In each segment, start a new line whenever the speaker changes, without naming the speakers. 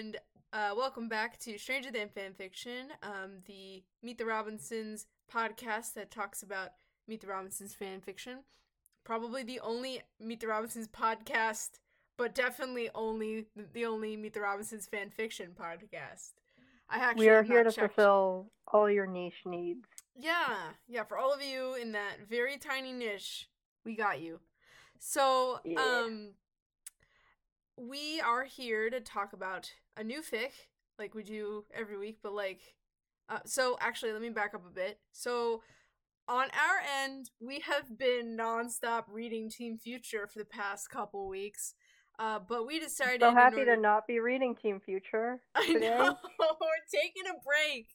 and uh, welcome back to Stranger Than Fanfiction, um, the Meet the Robinsons podcast that talks about Meet the Robinsons fanfiction. Probably the only Meet the Robinsons podcast, but definitely only the only Meet the Robinsons fanfiction podcast. I actually
We are here to
checked-
fulfill all your niche needs.
Yeah, yeah, for all of you in that very tiny niche, we got you. So,
Yeah.
um we are here to talk about a new fic like we do every week, but like uh, so actually let me back up a bit. So on our end, we have been nonstop reading Team Future for the past couple weeks. Uh, but we decided
So happy
order-
to not be reading Team Future
I
today.
know we're taking a break.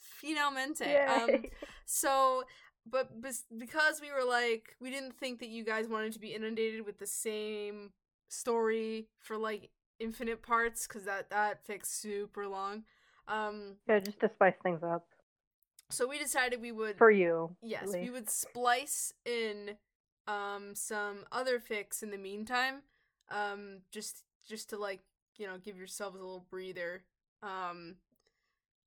Finalmente. Um, so, but because we were like, we didn't think that you guys wanted to be inundated with the same story for like infinite parts, because that that takes super long. Um,
yeah, just to spice things up
so we decided we would
for you.
yes, we would splice in um some other fics in the meantime, um just just to like you know give yourselves a little breather. Um,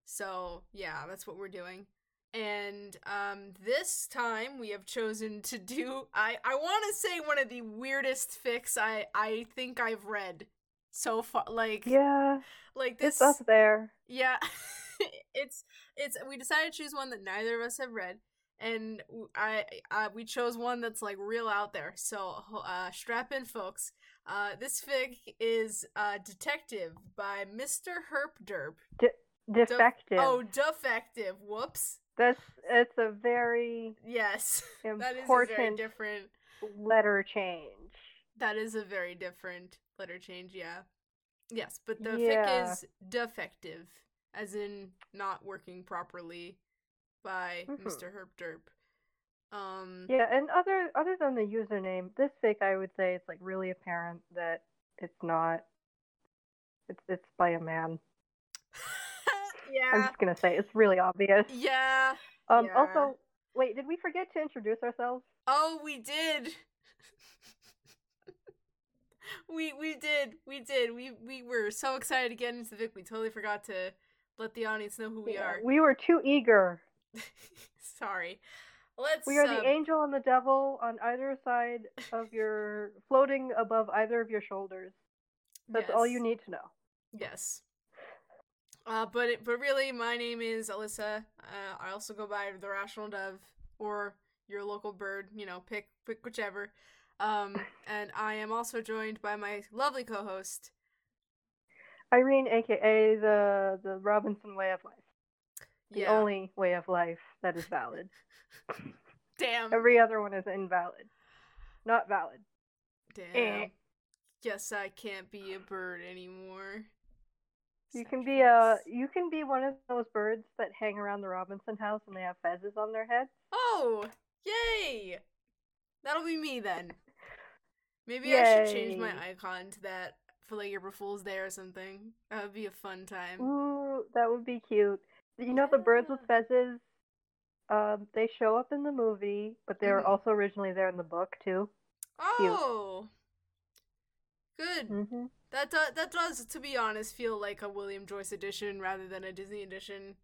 so yeah, that's what we're doing. And um, this time we have chosen to do. I I want to say one of the weirdest fics I I think I've read so far. Like
Yeah,
like this.
it's up there.
Yeah, it's it's. We decided to choose one that neither of us have read, and I, I we chose one that's like real out there. So uh, strap in, folks. Uh, this fic is uh, Detective by Mr. Herp Derp. Def-
Defective.
oh, defective. Whoops.
That's it's a very
Yes, that is a very
important
different.
letter change.
That is a very different letter change. Yeah. Yes, but the
Yeah.
fic is defective, as in not working properly by
Mhm.
Mr. Herp Derp. Um,
Yeah, and other other than the username, this fic I would say it's like really apparent that it's not. It's it's by a man.
Yeah, I'm
just gonna say it's really obvious.
yeah.
Um.
yeah.
Also, wait, did we forget to introduce ourselves?
Oh, we did. We we did we did we we were so excited to get into the fic. We totally forgot to let the audience know who we
Yeah,
are.
We were too eager.
Sorry. Let's.
We are
um,
the angel and the devil on either side of your, floating above either of your shoulders. That's all you need to know.
Yes. Uh, but it, but really, my name is Alyssa. Uh, I also go by the Rational Dove or your local bird. You know, pick pick whichever. Um, and I am also joined by my lovely co-host.
Irene, aka the the Robinson way of life, the
Yeah.
only way of life that is valid.
Damn.
Every other one is invalid, not valid.
Damn.
Eh.
Guess I can't be a bird anymore.
You can be a you can be one of those birds that hang around the Robinson house and they have fezzes on their head.
Oh, yay! That'll be me then. Maybe I should change my icon to that for like April Fool's Day or something. That would be a fun time.
Ooh, that would be cute. You know the birds with fezzes. Um, they show up in the movie, but they were
Mhm.
also originally there in the book too.
Oh, good.
hmm
That does that does, to be honest, feel like a William Joyce edition rather than a Disney edition.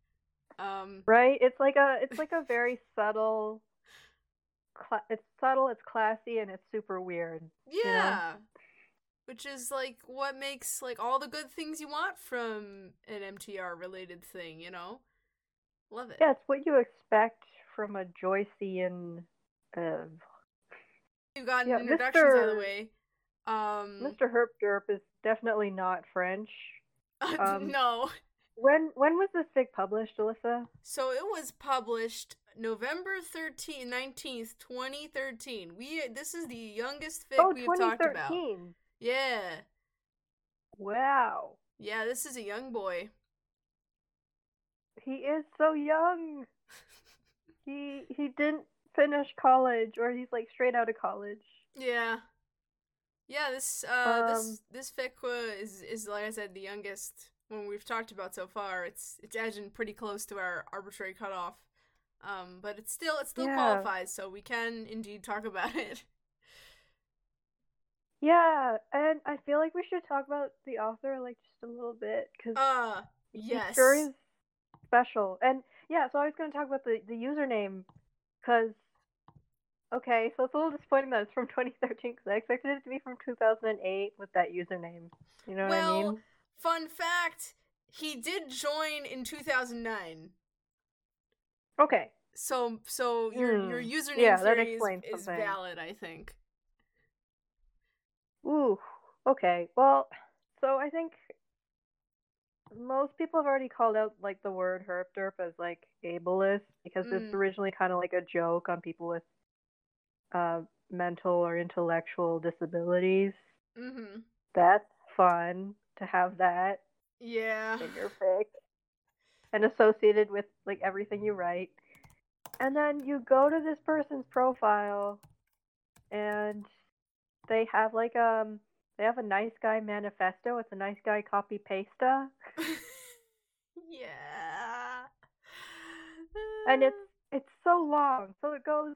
Um,
Right? It's like a it's like a very subtle. Cla- it's subtle, it's classy, and it's super weird.
yeah. Which is like what makes like all the good things you want from an MTR related thing, you know? Love it.
Yeah, it's what you expect from a Joycean. Uh,
We've gotten
Yeah,
introductions out of the way. Um,
Mr. Herp Derp is definitely not French. um,
no.
When when was this fic published, Alyssa?
So it was published November 13th, 19th, 2013. We this is the youngest fic
Oh,
we've talked about. Yeah.
Wow.
Yeah, this is a young boy.
He is so young. He he didn't finish college or he's like straight out of college.
Yeah. Yeah, this uh
Um,
this this fic uh, is is like I said the youngest one we've talked about so far. It's it's edging pretty close to our arbitrary cutoff. Um, but it's still it still
Yeah.
qualifies, so we can indeed talk about it.
Yeah, and I feel like we should talk about the author like just a little bit because
Uh, yes.
sure is special. And yeah, so I was going to talk about the the username because okay, so it's a little disappointing that it's from 2013 because I expected it to be from 2008 with that username. You know what I
Well,
mean?
Fun fact, he did join in 2009.
Okay.
So so your
Hmm.
your username
Yeah,
theory is,
explains
is
something.
valid, I think.
Ooh. Okay. Well, so I think most people have already called out like the word herp derp as like ableist because
Mm.
it's originally kind of like a joke on people with uh mental or intellectual disabilities.
Mhm.
That's fun to have that
Yeah.
in your fic and associated with like everything you write. And then you go to this person's profile and they have like um they have a nice guy manifesto. It's a nice guy copy pasta.
yeah.
And it's it's so long. So it goes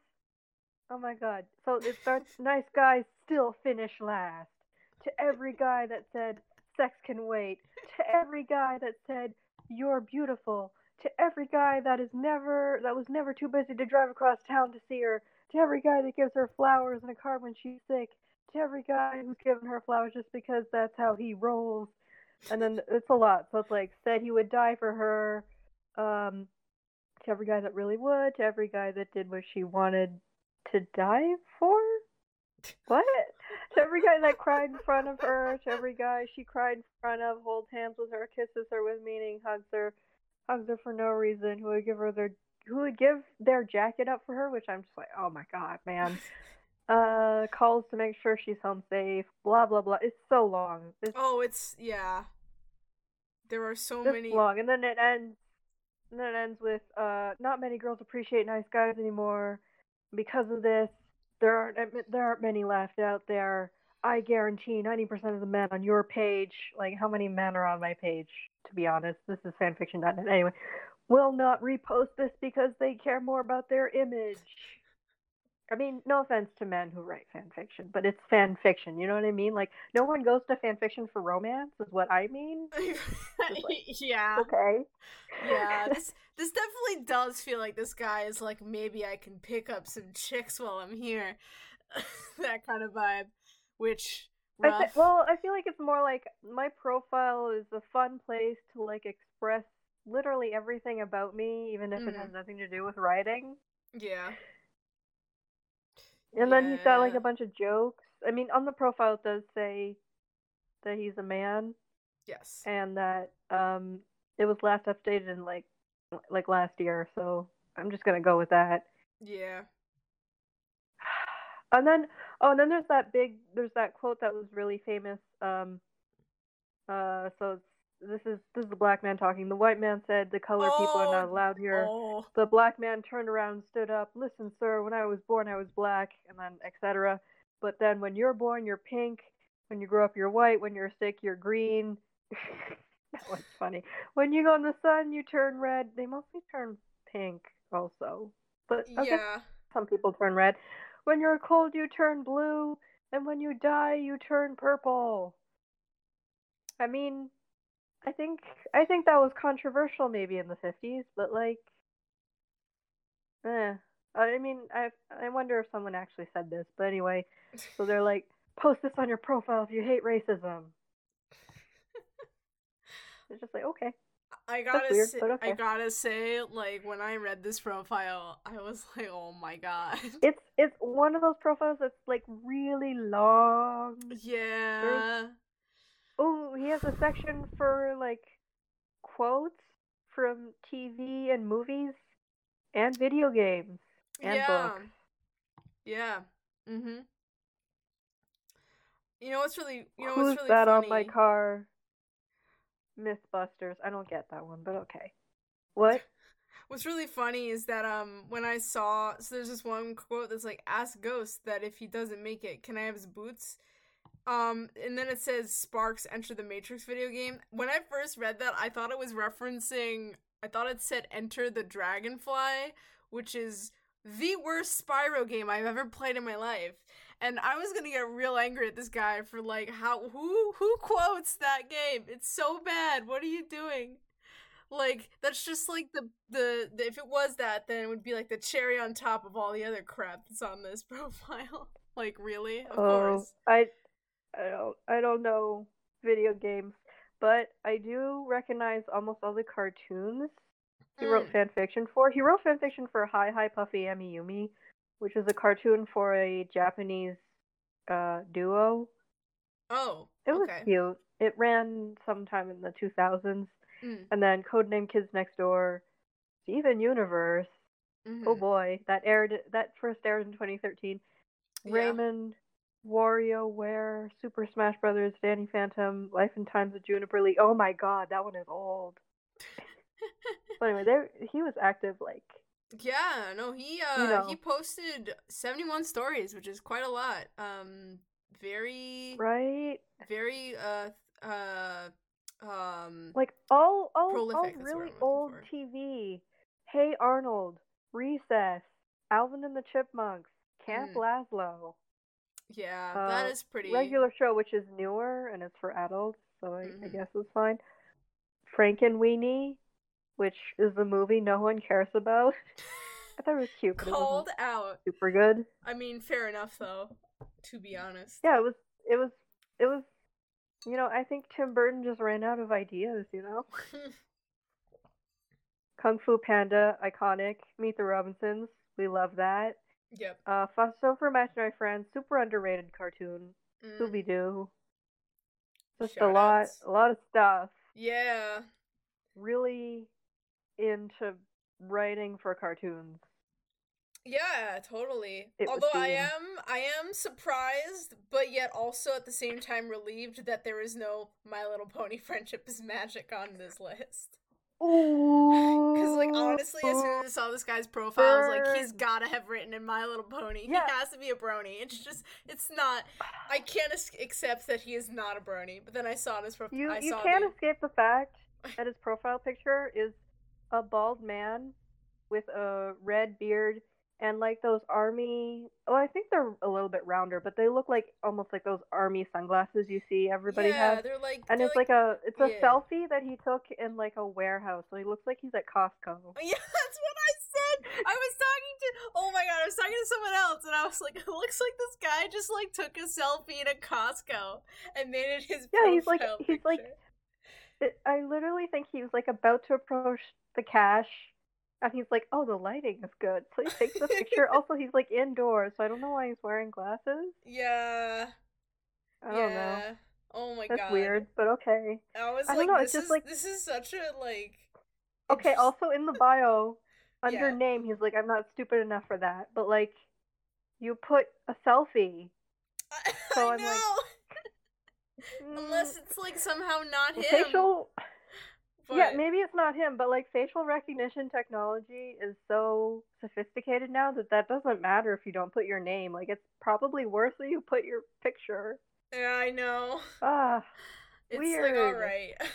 Oh my god. So it starts nice guys still finish last. To every guy that said sex can wait. To every guy that said you're beautiful. To every guy that is never that was never too busy to drive across town to see her. To every guy that gives her flowers in a car when she's sick. To every guy who's given her flowers just because that's how he rolls. And then it's a lot. So it's like said he would die for her. Um to every guy that really would, to every guy that did what she wanted to die for? What? To every guy that cried in front of her, to every guy she cried in front of, holds hands with her, kisses her with meaning, hugs her, hugs her for no reason, who would give her their who would give their jacket up for her, which I'm just like, oh my god, man. Uh, calls to make sure she's home safe, blah blah blah. It's so long. It's
Oh, it's yeah. There are so many
long, and then it ends. And then it ends with, uh, not many girls appreciate nice guys anymore. Because of this, there aren't there aren't many left out there. I guarantee 90% of the men on your page, like how many men are on my page? To be honest, this is fanfiction.net. Anyway, will not repost this because they care more about their image. I mean, no offense to men who write fan fiction, but it's fan fiction. You know what I mean? Like, no one goes to fan fiction for romance, is what I mean.
yeah.
Okay.
Yeah, this this definitely does feel like this guy is like maybe I can pick up some chicks while I'm here. that kind of vibe. Which
I thi- well, I feel like it's more like my profile is a fun place to like express literally everything about me, even if it has
Mhm.
nothing to do with writing.
yeah.
And then he's got like a bunch of jokes. I mean, on the profile it does say that he's a man
Yes.
and that um it was last updated in like like last year, so I'm just gonna go with that.
Yeah.
And then oh, and then there's that big there's that quote that was really famous. Um uh so it's, this is this is the black man talking. The white man said the colored people are not
Oh,
allowed here.
Oh.
The black man turned around and stood up. Listen, sir, when I was born I was black and then etc. But then when you're born you're pink. When you grow up you're white. When you're sick you're green. that was funny. When you go in the sun you turn red. They mostly turn pink also. But guess
Yeah.
some people turn red. When you're cold, you turn blue, and when you die, you turn purple. I mean, I think I think that was controversial maybe in the fifties, but like, eh. I mean, I I wonder if someone actually said this, but anyway. So they're like, post this on your profile if you hate racism. It's just like, okay,
I gotta
weird,
say,
but
I gotta say, like when I read this profile, I was like, oh my god.
it's it's one of those profiles that's like really long.
yeah.
Oh, he has a section for like quotes from TV and movies and video games and
yeah.
books.
Yeah. Mhm. You know what's really you know
Who's
what's really
that
funny?
on my car? Mythbusters. I don't get that one, but okay. What?
What's really funny is that um when I saw so there's this one quote that's like ask Ghost that if he doesn't make it, can I have his boots? Um and then it says Sparks enter the Matrix video game. When I first read that, I thought it was referencing I thought it said enter the Dragonfly, which is the worst Spyro game I've ever played in my life. and I was gonna get real angry at this guy for like how who who quotes that game? It's so bad. What are you doing? Like that's just like the, the the if it was that, then it would be like the cherry on top of all the other crap that's on this profile. like really? Of
oh,
course.
I, I don't, I don't know video games, but I do recognize almost all the cartoons he wrote
Mm.
fan fiction for. He wrote fan fiction for Hi Hi Puffy Ami Yumi, which is a cartoon for a Japanese uh, duo.
Oh,
It was
okay.
cute. It ran sometime in the 2000s,
Mm,
and then Codename Kids Next Door, Steven Universe. Oh
mhm.
boy, that aired. That first aired in 2013.
Yeah.
Rayman, WarioWare, Super Smash Brothers, Danny Phantom, Life and Times of Juniper Lee. Oh my god, that one is old. But anyway, there he was active like
Yeah, no, he uh
know.
he posted 71 stories, which is quite a lot. Um very
right,
very uh uh um
like all all, all
Prolific, word
really old
for.
TV. Hey Arnold, Recess, Alvin and the Chipmunks, Camp
Mm.
Lazlo.
Yeah,
Uh,
that is pretty
Regular show, which is newer and it's for adults, so I, I
Mhm.
guess it's fine. Frankenweenie, which is the movie no one cares about. I thought it was cute, it
called
wasn't
out.
super good.
I mean, fair enough though, to be honest.
Yeah, it was. It was. It was. You know, I think Tim Burton just ran out of ideas. You know, Kung Fu Panda, iconic. Meet the Robinsons, we love that.
Yep.
Uh, Foster's for Imaginary Friends, super underrated cartoon.
Mm,
Scooby Doo. Just a lot,
outs.
a lot of stuff.
Yeah.
Really into writing for cartoons.
Yeah, totally.
It
Although I am I am surprised, but yet also at the same time relieved that there is no My Little Pony Friendship is Magic on this list. Because, like, honestly, as soon as I saw this guy's profile, I was like, he's gotta have written in My Little Pony.
Yeah.
He has to be a brony. It's just, it's not. I can't es- accept that he is not a brony. But then I saw his profile.
You you can't
the-
escape the fact that his profile picture is a bald man with a red beard and like those army. Well, I think they're a little bit rounder, but they look like almost like those army sunglasses you see everybody
yeah,
has.
they're like.
And
they're
it's like, a it's a
yeah.
selfie that he took in like a warehouse. So he looks like he's at Costco.
Yeah, that's what I said. I was talking to oh my god, I was talking to someone else and I was like, it looks like this guy just like took a selfie in a Costco and made it his
Yeah, he's like-
profile
he's like- It, I literally think he was like about to approach the cash, and he's like, "Oh, the lighting is good." So he takes the picture. also, he's like indoors, so I don't know why he's wearing glasses.
Yeah.
I don't know.
Oh my
That's
god.
weird, but okay.
I was
I don't
like,
know,
this
it's just
is
like-
this is such a like
Okay, also in the bio, under
Yeah.
name, he's like, "I'm not stupid enough for that," but like, you put a selfie.
I,
so
I
I'm
know.
like,
Unless it's like somehow not him.
facial.
But
Yeah, maybe it's not him, but like facial recognition technology is so sophisticated now that that doesn't matter if you don't put your name. Like it's probably worse that you put your picture.
Yeah, I know.
Ah,
It's like
Weird.
alright.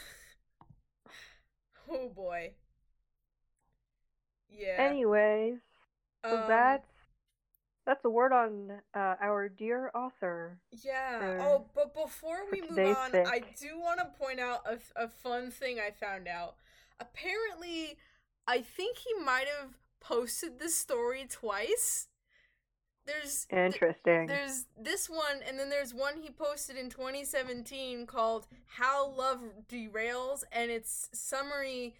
oh boy. Yeah.
anyways, so
um,
that's that's a word on uh, our dear author.
Yeah.
for-
oh, but before we move on. I do want to point out a, a fun thing I found out. Apparently, I think he might have posted this story twice. There's th-
Interesting.
there's this one, and then there's one he posted in 2017 called "How Love Derails," and its summary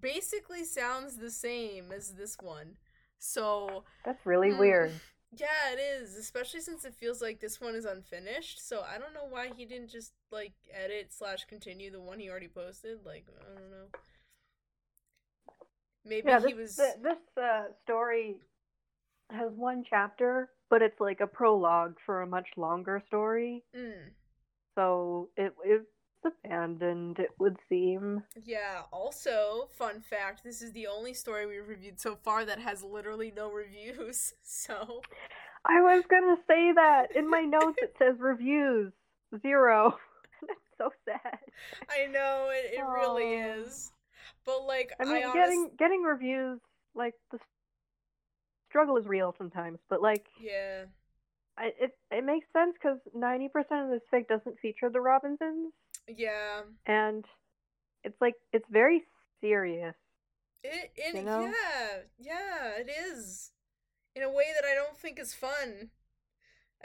basically sounds the same as this one. So
That's really
Hmm.
weird.
Yeah, it is, especially since it feels like this one is unfinished. So I don't know why he didn't just like edit slash continue the one he already posted. Like I don't know. Maybe
Yeah,
he was.
th- this uh, story has one chapter, but it's like a prologue for a much longer story.
Mm,
So it it's abandoned, it would seem.
yeah. Also, fun fact: this is the only story we've reviewed so far that has literally no reviews. So
I was gonna say that in my notes. It says reviews zero. That's so sad.
I know it, it really is. But like,
I mean,
honest-
getting getting reviews like the struggle is real sometimes, but like
yeah.
I, it it makes sense because ninety percent of this fic doesn't feature the Robinsons,
Yeah.
and it's like it's very serious.
It, it
You know?
yeah, yeah, it is. In a way that I don't think is fun.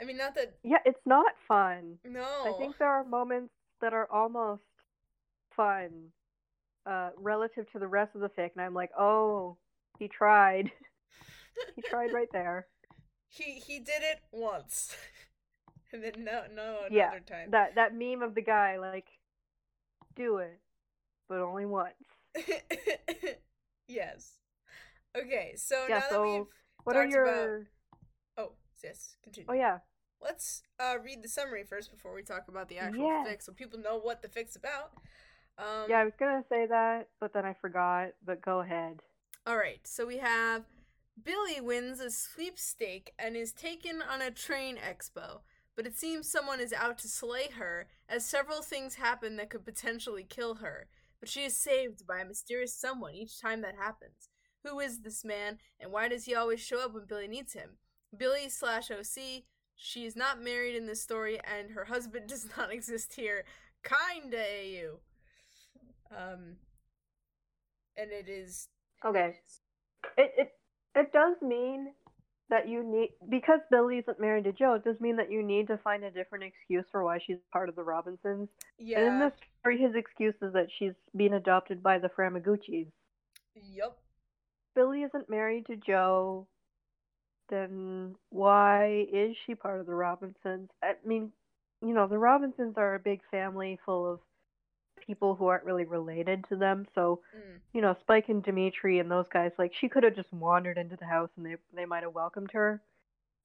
I mean, not that
Yeah, it's not fun.
no.
I think there are moments that are almost fun, uh, relative to the rest of the fic, and I'm like, oh, he tried. he tried right there.
he he did it once, and then no no another
Yeah,
time.
That that meme of the guy like, do it, but only once.
yes. Okay, so
Yeah,
now
so
that we've
What are
talked about- oh yes, continue.
Oh yeah,
Let's uh, read the summary first before we talk about the actual
Yeah.
fic, so people know what the fic's about. Um,
yeah. I was gonna say that, but then I forgot. But go ahead.
All right, so we have Billie wins a sweepstake and is taken on a train expo, but it seems someone is out to slay her as several things happen that could potentially kill her. But she is saved by a mysterious someone each time that happens. Who is this man, and why does he always show up when Billie needs him? Billie slash OC. She is not married in this story, and her husband does not exist here. Kinda AU. Um, and it is
Okay. It it it does mean that you need because Billie isn't married to Joe. It does mean that you need to find a different excuse for why she's part of the Robinsons.
yeah.
And in this story, his excuse is that she's being adopted by the Framaguccis.
Yep.
Billie isn't married to Joe. Then why is she part of the Robinsons? I mean, you know, the Robinsons are a big family full of people who aren't really related to them. So,
Mm.
you know, Spike and Dimitri and those guys, like she could have just wandered into the house and they they might have welcomed her.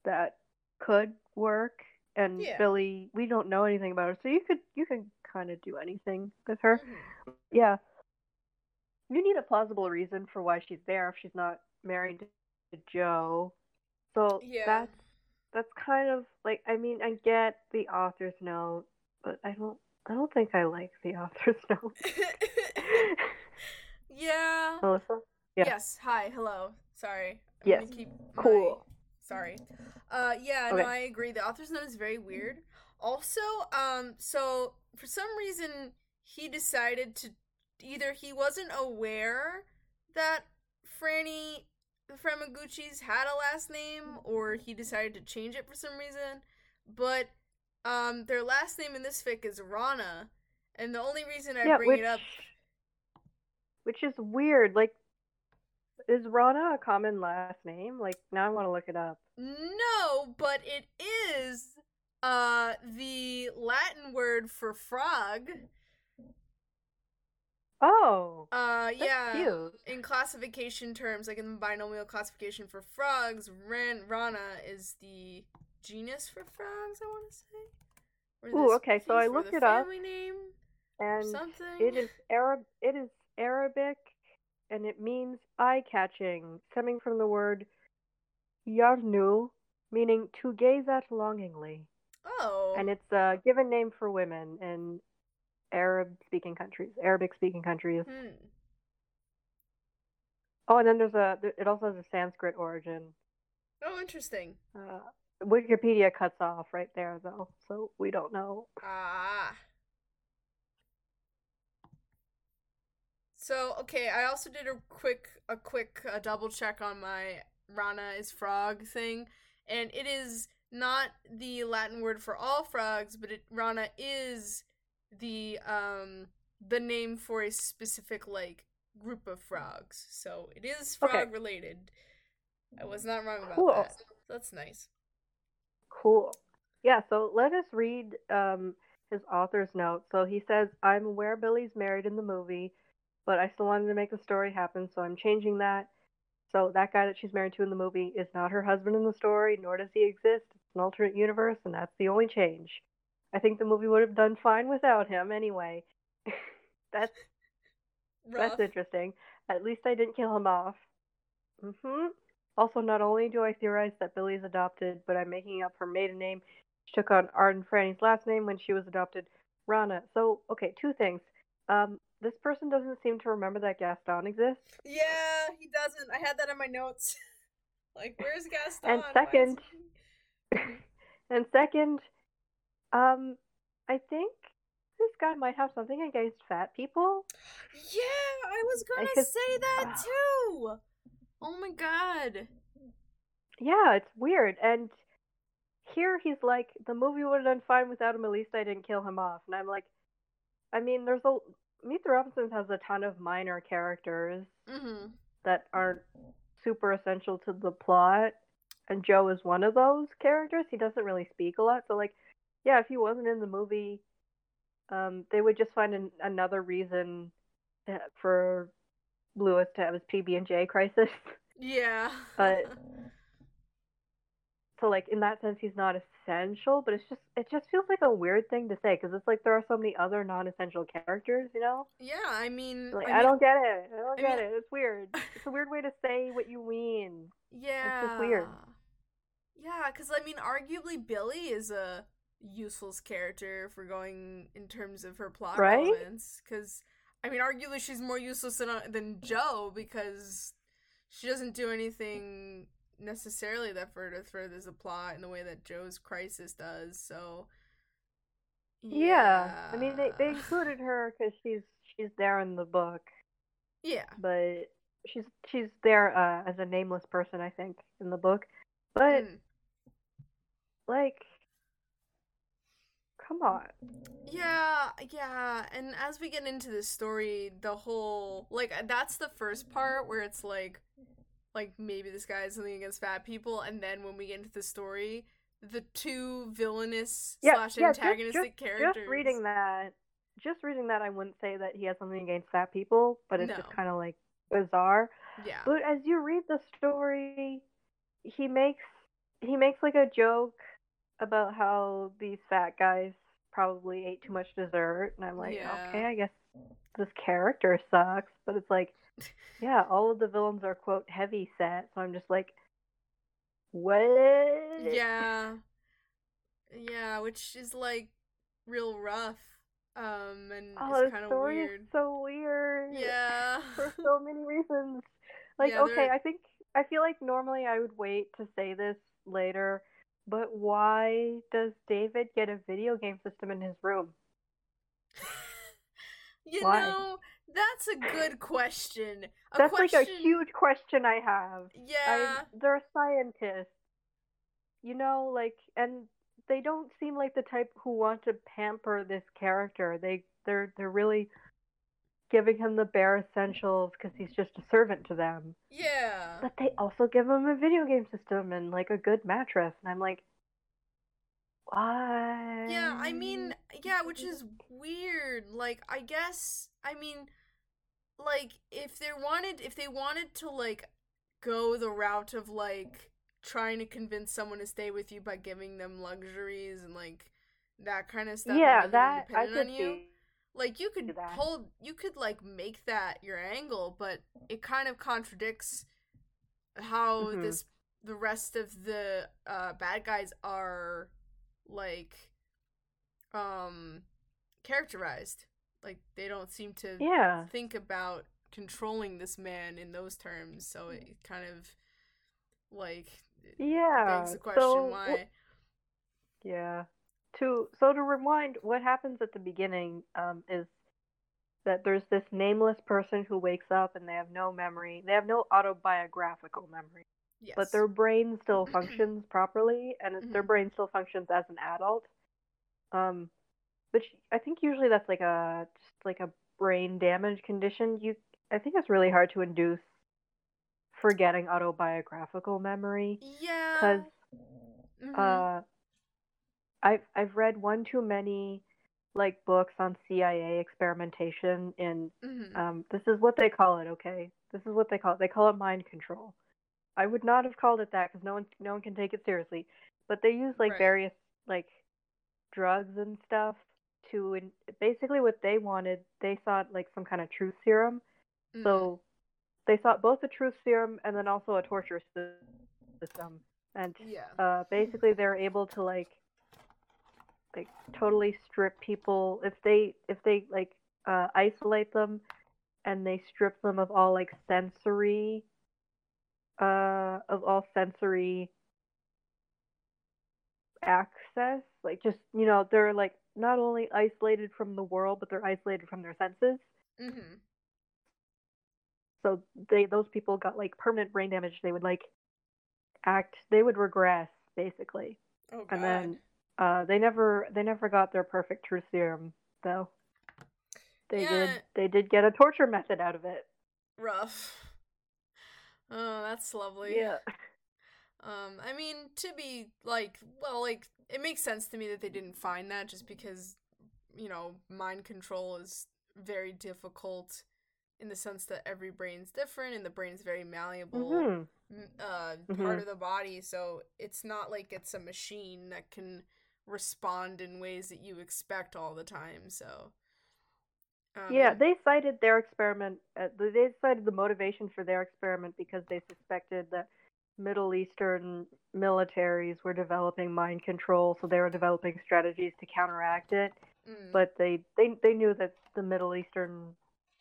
That could work. And
Yeah.
Billie, we don't know anything about her, so you could you can kind of do anything with her.
Mhm.
Yeah. You need a plausible reason for why she's there if she's not married to Joe. So
Yeah.
that's that's kind of like I mean I get the author's note, but I don't I don't think I like the author's note.
yeah.
Melissa? Yeah.
Yes. Hi. Hello. Sorry. I'm
Yes.
keep my-
Cool.
Sorry. Uh, yeah.
Okay.
No, I agree. The author's note is very weird. Also, um, so for some reason he decided to either he wasn't aware that Franny the Framaguccis had a last name, or he decided to change it for some reason. But um, their last name in this fic is Rana, and the only reason I
yeah,
bring
which
it up
which is weird. Like is Rana a common last name? Like now I want to look it up.
No, but it is uh the Latin word for frog.
Oh,
Uh yeah.
cute.
In classification terms, like in the binomial classification for frogs, ran rana is the genus for frogs, I want to say.
Ooh, okay, so I looked it up,
family name
And
something.
It is Arab. It is Arabic, and it means eye-catching, stemming from the word yarnu, meaning to gaze at longingly.
Oh.
And it's a given name for women in Arab-speaking countries, Arabic-speaking countries.
hmm.
Oh, and then there's a. It also has a Sanskrit origin.
Oh, interesting.
Uh, Wikipedia cuts off right there, though, so we don't know.
Ah. So okay, I also did a quick a quick uh, double check on my Rana is frog thing, and it is not the Latin word for all frogs, but it Rana is the um the name for a specific like group of frogs. So it is frog
Okay.
related. I was not wrong about
Cool.
that. That's nice.
Cool. Yeah, so let us read um, his author's note. So he says, I'm aware Billie's married in the movie, but I still wanted to make the story happen, so I'm changing that. So that guy that she's married to in the movie is not her husband in the story, nor does he exist. It's an alternate universe, and that's the only change. I think the movie would have done fine without him anyway. that's
Rough.
that's interesting. At least I didn't kill him off. hmm Also, not only do I theorize that Billie is adopted, but I'm making up her maiden name. She took on Art and Franny's last name when she was adopted, Rana. So, okay, two things. Um, this person doesn't seem to remember that Gaston exists.
Yeah, he doesn't. I had that in my notes. like, where's Gaston?
And second-
he-
And second, um, I think this guy might have something against fat people.
Yeah, I was gonna say that too. Oh my god.
Yeah, it's weird. And here he's like, the movie would have done fine without him. At least I didn't kill him off. And I'm like, I mean, there's a Meet the Robinsons has a ton of minor characters
Mm-hmm.
that aren't super essential to the plot, and Joe is one of those characters. He doesn't really speak a lot, so like, yeah, if he wasn't in the movie, um, they would just find an, another reason for Lewis to have his PB and J crisis.
Yeah.
But- so like in that sense, he's not essential, but it's just it just feels like a weird thing to say because it's like there are so many other non-essential characters, you know.
yeah, I mean,
Like
I,
I, don't get it. I don't
I
get
mean-
it. It's weird. It's a weird way to say what you mean.
Yeah.
It's just weird.
Yeah, because I mean, arguably Billie is a useless character for going in terms of her plot
Right?
relevance. Because I mean, arguably she's more useless than uh, than Joe because she doesn't do anything necessarily that further furthers the plot in the way that Joe's crisis does. So.
Yeah, I mean they they included her because she's she's there in the book,
Yeah.
but she's she's there uh, as a nameless person, I think, in the book. But
Mm.
like, come on.
Yeah, yeah, and as we get into this story, the whole like uh, that's the first part where it's like like maybe this guy is something against fat people, and then when we get into the story, the two villainous
Yeah,
slash
yeah, just-
antagonistic characters.
Just reading that, just reading that, I wouldn't say that he has something against fat people, but it's just kind of like bizarre.
Yeah.
But as you read the story, he makes he makes like a joke about how these fat guys probably ate too much dessert, and I'm like,
Yeah.
okay, I guess this character sucks. But it's like, yeah, all of the villains are quote heavy set, so I'm just like, what?
Yeah. Yeah, which is like real rough. Um and
Oh,
it's kind of weird.
is so weird.
Yeah.
for so many reasons. Like,
Yeah,
okay, I think I feel like normally I would wait to say this later, but why does David get a video game system in his room?
you
Why?
know, that's a good question. A
That's
question,
like a huge question I have.
Yeah.
I'm, they're scientists, you know, like, and they don't seem like the type who want to pamper this character. They they're they're really giving him the bare essentials because he's just a servant to them.
Yeah.
But they also give him a video game system and like a good mattress, and I'm like, why?
Yeah, I mean, yeah, which is weird. Like, I guess, I mean, like, if they wanted, if they wanted to, like, go the route of, like, trying to convince someone to stay with you by giving them luxuries and, like, that kind of stuff.
yeah, that I could see.
Like, you could hold, you could, like, make that your angle, but it kind of contradicts how
Mhm.
this, the rest of the, uh, bad guys are, like, um characterized like they don't seem to
Yeah.
think about controlling this man in those terms so it kind of like
Yeah.
begs the question
so,
why
Yeah. To so to rewind, what happens at the beginning um, is that there's this nameless person who wakes up and they have no memory. They have no autobiographical memory,
yes
but their brain still functions properly, and it- their brain still functions as an adult. Um, which I think usually that's like a just like a brain damage condition. You, I think it's really hard to induce forgetting autobiographical memory
yeah
because
Mhm.
uh, I've I've read one too many like books on CIA experimentation in
Mhm.
um this is what they call it, okay? This is what they call it. They call it mind control. I would not have called it that because no one no one can take it seriously. But they use like
Right.
various like drugs and stuff to in- basically what they wanted. They thought like some kind of truth serum.
Mhm.
So they thought both a truth serum and then also a torture system. And
yeah
uh, basically they're able to like like totally strip people if they if they like uh, isolate them and they strip them of all like sensory uh of all sensory access. Like just you know, they're like not only isolated from the world, but they're isolated from their senses.
Mm-hmm.
So they those people got like permanent brain damage. They would like act. They would regress basically,
Oh god.
and then uh, they never they never got their perfect truth serum though. They
Yeah.
did they did get a torture method out of it.
rough. Oh, that's lovely. Yeah. Um, I mean, to be like, well, like it makes sense to me that they didn't find that just because, you know, mind control is very difficult in the sense that every brain's different and the brain's very malleable
hmm
m- uh
Mhm.
part of the body, so it's not like it's a machine that can respond in ways that you expect all the time. So, um,
Yeah, they cited their experiment. Uh, they cited the motivation for their experiment because they suspected that Middle Eastern militaries were developing mind control, so they were developing strategies to counteract it.
mm,
But they they they knew that the Middle Eastern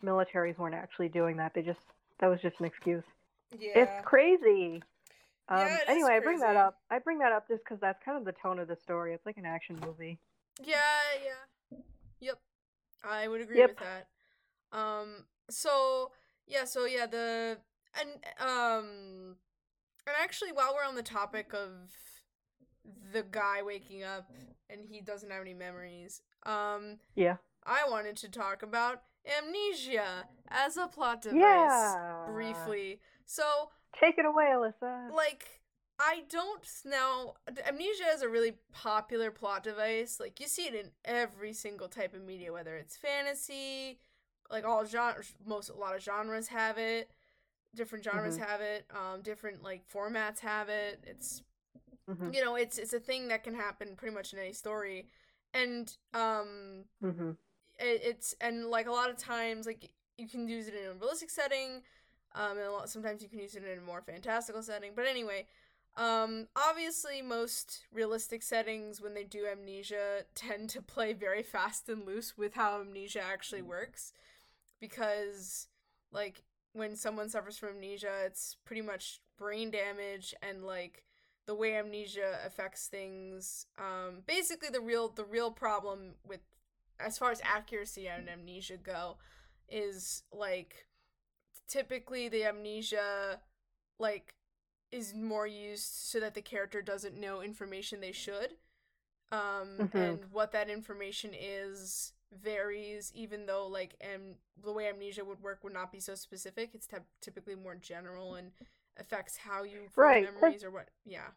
militaries weren't actually doing that. They just that was just an excuse.
yeah,
It's crazy. Um,
Yeah,
anyway, I bring that up. I bring that up just because that's kind of the tone of the story. It's like an action movie.
Yeah, yeah. Yep. I would agree
Yep.
with that. Um so yeah, so yeah, the and um and actually while we're on the topic of the guy waking up and he doesn't have any memories, um
Yeah.
I wanted to talk about amnesia as a plot device
Yeah.
briefly. So
Take it away, Alyssa.
like I don't now amnesia is a really popular plot device. Like you see it in every single type of media, whether it's fantasy, like all genres most a lot of genres have it. Different genres have it. Um different like formats have it. It's
hmm
you know, it's it's a thing that can happen pretty much in any story. And um
hmm
it, it's and like a lot of times like you can use it in a realistic setting um and a lot, sometimes you can use it in a more fantastical setting. But anyway um obviously most realistic settings when they do amnesia tend to play very fast and loose with how amnesia actually works. Because like when someone suffers from amnesia it's pretty much brain damage and like the way amnesia affects things um basically the real the real problem with as far as accuracy and amnesia go is like typically the amnesia like is more used so that the character doesn't know information they should um
Mhm.
and what that information is varies even though like am the way amnesia would work would not be so specific it's typ- typically more general and affects how you
Right,
memories or what yeah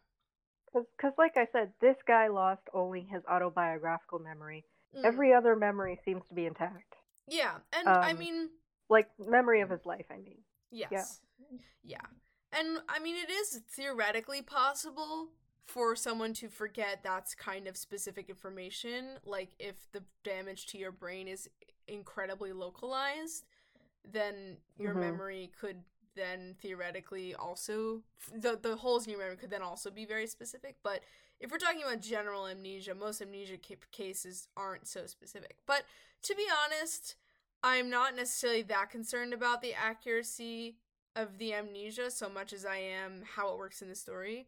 Because, like I said, this guy lost only his autobiographical memory.
Mm.
Every other memory seems to be intact.
yeah and i
um,
mean
Like memory of his life, I mean.
Yes. Yeah. And I mean, it is theoretically possible for someone to forget that's kind of specific information. Like, if the damage to your brain is incredibly localized, then your
Mhm.
memory could then theoretically also the the holes in your memory could then also be very specific but if we're talking about general amnesia most amnesia ca- cases aren't so specific but to be honest i'm not necessarily that concerned about the accuracy of the amnesia so much as i am how it works in the story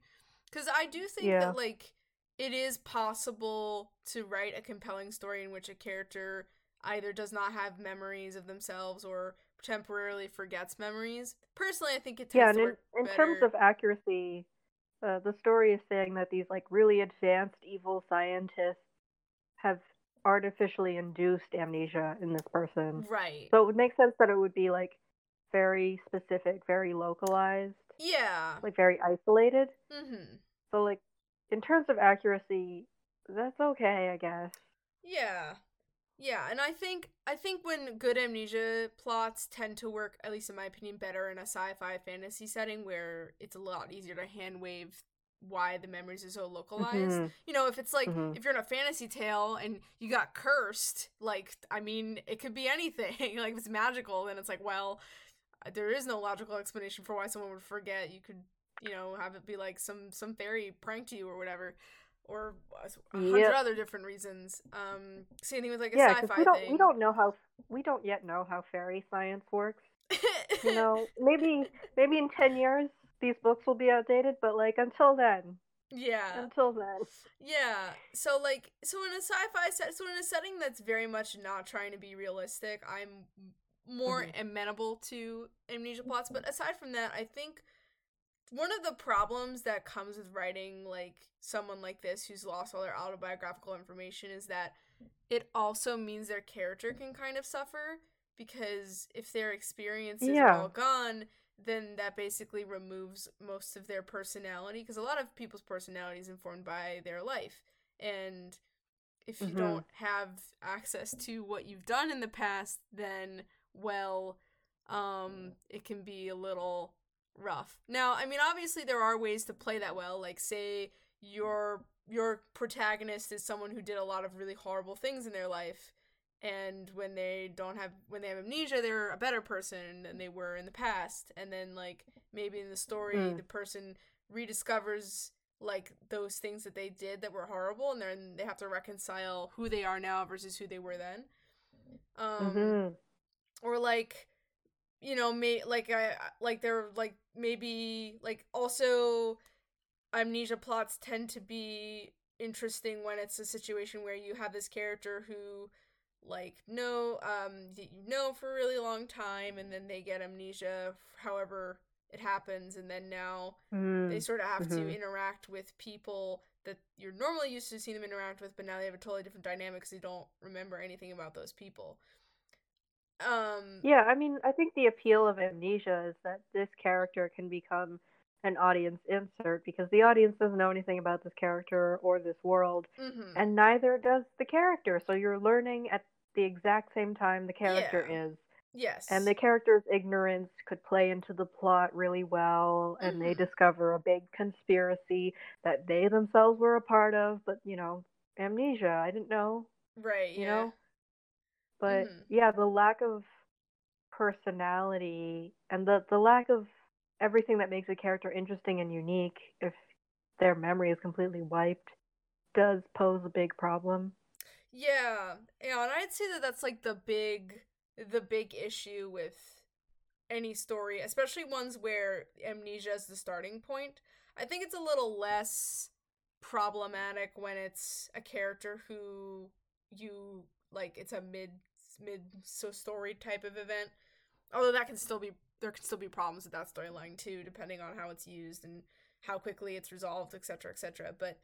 because i do think
Yeah.
that like it is possible to write a compelling story in which a character either does not have memories of themselves or temporarily forgets memories. Personally, I think it
Yeah, and in, in terms of accuracy, uh, the story is saying that these like really advanced evil scientists have artificially induced amnesia in this person.
right,
So it would make sense that it would be like very specific, very localized,
yeah,
like very isolated.
mm-hmm.
So like in terms of accuracy, that's okay, I guess.
yeah, yeah, and I think I think when good amnesia plots tend to work, at least in my opinion, better in a sci-fi fantasy setting where it's a lot easier to hand wave why the memories are so localized.
Mhm.
You know, if it's like
Mhm.
if you're in a fantasy tale and you got cursed, like I mean, it could be anything. like if it's magical, then it's like, well, there is no logical explanation for why someone would forget. You could, you know, have it be like some some fairy pranked you or whatever, or a hundred
Yep.
other different reasons. Um, same thing with like a
Yeah,
sci-fi
we don't
thing.
we don't know how we don't yet know how fairy science works. You know, maybe maybe in ten years these books will be outdated, but like until then,
Yeah.
Until then.
Yeah. So like so in a sci-fi set so in a setting that's very much not trying to be realistic, I'm more
Mhm.
amenable to amnesia plots, but aside from that, I think one of the problems that comes with writing like someone like this who's lost all their autobiographical information is that it also means their character can kind of suffer because if their experiences are
Yeah.
all gone, then that basically removes most of their personality because a lot of people's personality is informed by their life and if you
Mhm.
don't have access to what you've done in the past then well um it can be a little rough now i mean obviously there are ways to play that well like say your your protagonist is someone who did a lot of really horrible things in their life and when they don't have when they have amnesia they're a better person than they were in the past and then like maybe in the story
Mm.
the person rediscovers like those things that they did that were horrible and then they have to reconcile who they are now versus who they were then um
Mhm.
or like you know may like i like they're like maybe like also amnesia plots tend to be interesting when it's a situation where you have this character who like know um know for a really long time and then they get amnesia however it happens and then now they
Mm.
sort of have to
Mhm.
interact with people that you're normally used to seeing them interact with but now they have a totally different dynamic because you don't remember anything about those people um
Yeah, I mean, I think the appeal of amnesia is that this character can become an audience insert because the audience doesn't know anything about this character or this world,
mhm.
and neither does the character. So you're learning at the exact same time the character
Yeah.
is.
yes
And the character's ignorance could play into the plot really well, and they
Mhm.
discover a big conspiracy that they themselves were a part of, but you know, amnesia, I didn't know,
right
you
yeah
know? But
Mhm.
yeah, the lack of personality and the, the lack of everything that makes a character interesting and unique if their memory is completely wiped does pose a big problem.
Yeah, yeah, and I'd say that that's like the big, the big issue with any story, especially ones where amnesia is the starting point. I think it's a little less problematic when it's a character who you like. It's a mid mid so story type of event. Although that can still be there can still be problems with that storyline too, depending on how it's used and how quickly it's resolved, etc., etc. But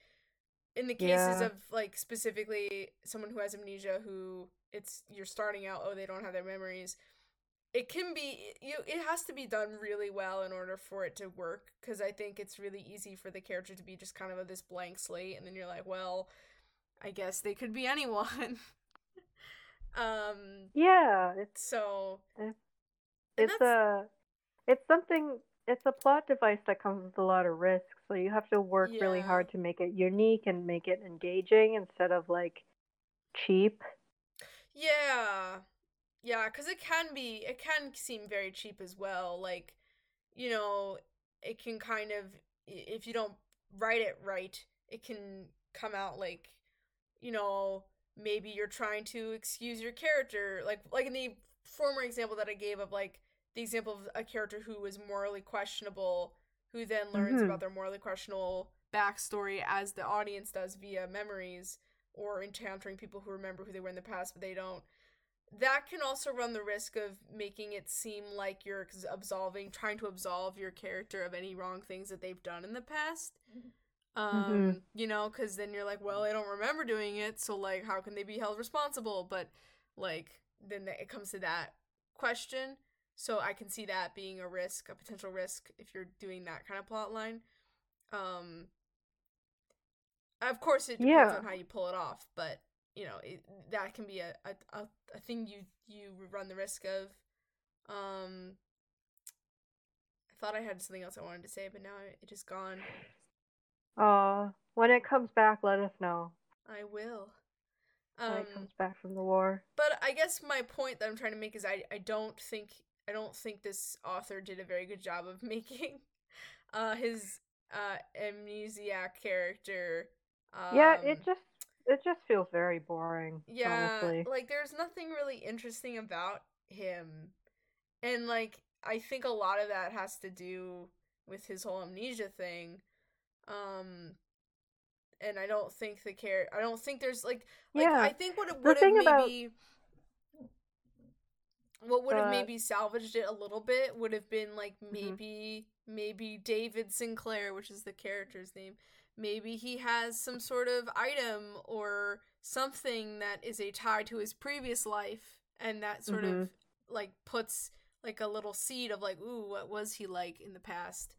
in the cases
Yeah.
of like specifically someone who has amnesia who it's you're starting out oh they don't have their memories it can be you it has to be done really well in order for it to work because i think it's really easy for the character to be just kind of a, this blank slate and then you're like well i guess they could be anyone um
Yeah, it's
so and
it's a it's something it's a plot device that comes with a lot of risks, so you have to work really hard to make it unique and make it engaging instead of like cheap.
Yeah. Yeah, because it can be, it can seem very cheap as well. Like, you know, it can kind of, if you don't write it right, it can come out like, you know, maybe you're trying to excuse your character. Like, like in the former example that I gave of like the example of a character who was morally questionable, who then learns
Mhm.
about their morally questionable backstory as the audience does via memories or encountering people who remember who they were in the past but they don't. That can also run the risk of making it seem like you're absolving trying to absolve your character of any wrong things that they've done in the past. Um you know because then you're like well i don't remember doing it so like how can they be held responsible? But like then it comes to that question so i can see that being a risk a potential risk if you're doing that kind of plot line um of course it depends
Yeah.
on how you pull it off but you know it, that can be a, a, a, thing you you run the risk of um i thought i had something else i wanted to say but now it is gone
Uh, when it comes back, let us know.
i will
When
um
it comes back from the war.
but i guess my point that i'm trying to make is i i don't think i don't think this author did a very good job of making uh his uh amnesiac character um,
yeah, it just it just feels very boring.
yeah
honestly.
like there's nothing really interesting about him and like i think a lot of that has to do with his whole amnesia thing um and I don't think the care. I don't think there's like, like
Yeah.
I think what it would have
thing about-
maybe. What would have
Uh,
maybe salvaged it a little bit would have been like
Mhm.
maybe maybe David Sinclair, which is the character's name. Maybe he has some sort of item or something that is a tie to his previous life, and that sort of
Mhm.
like puts like a little seed of like, ooh, what was he like in the past?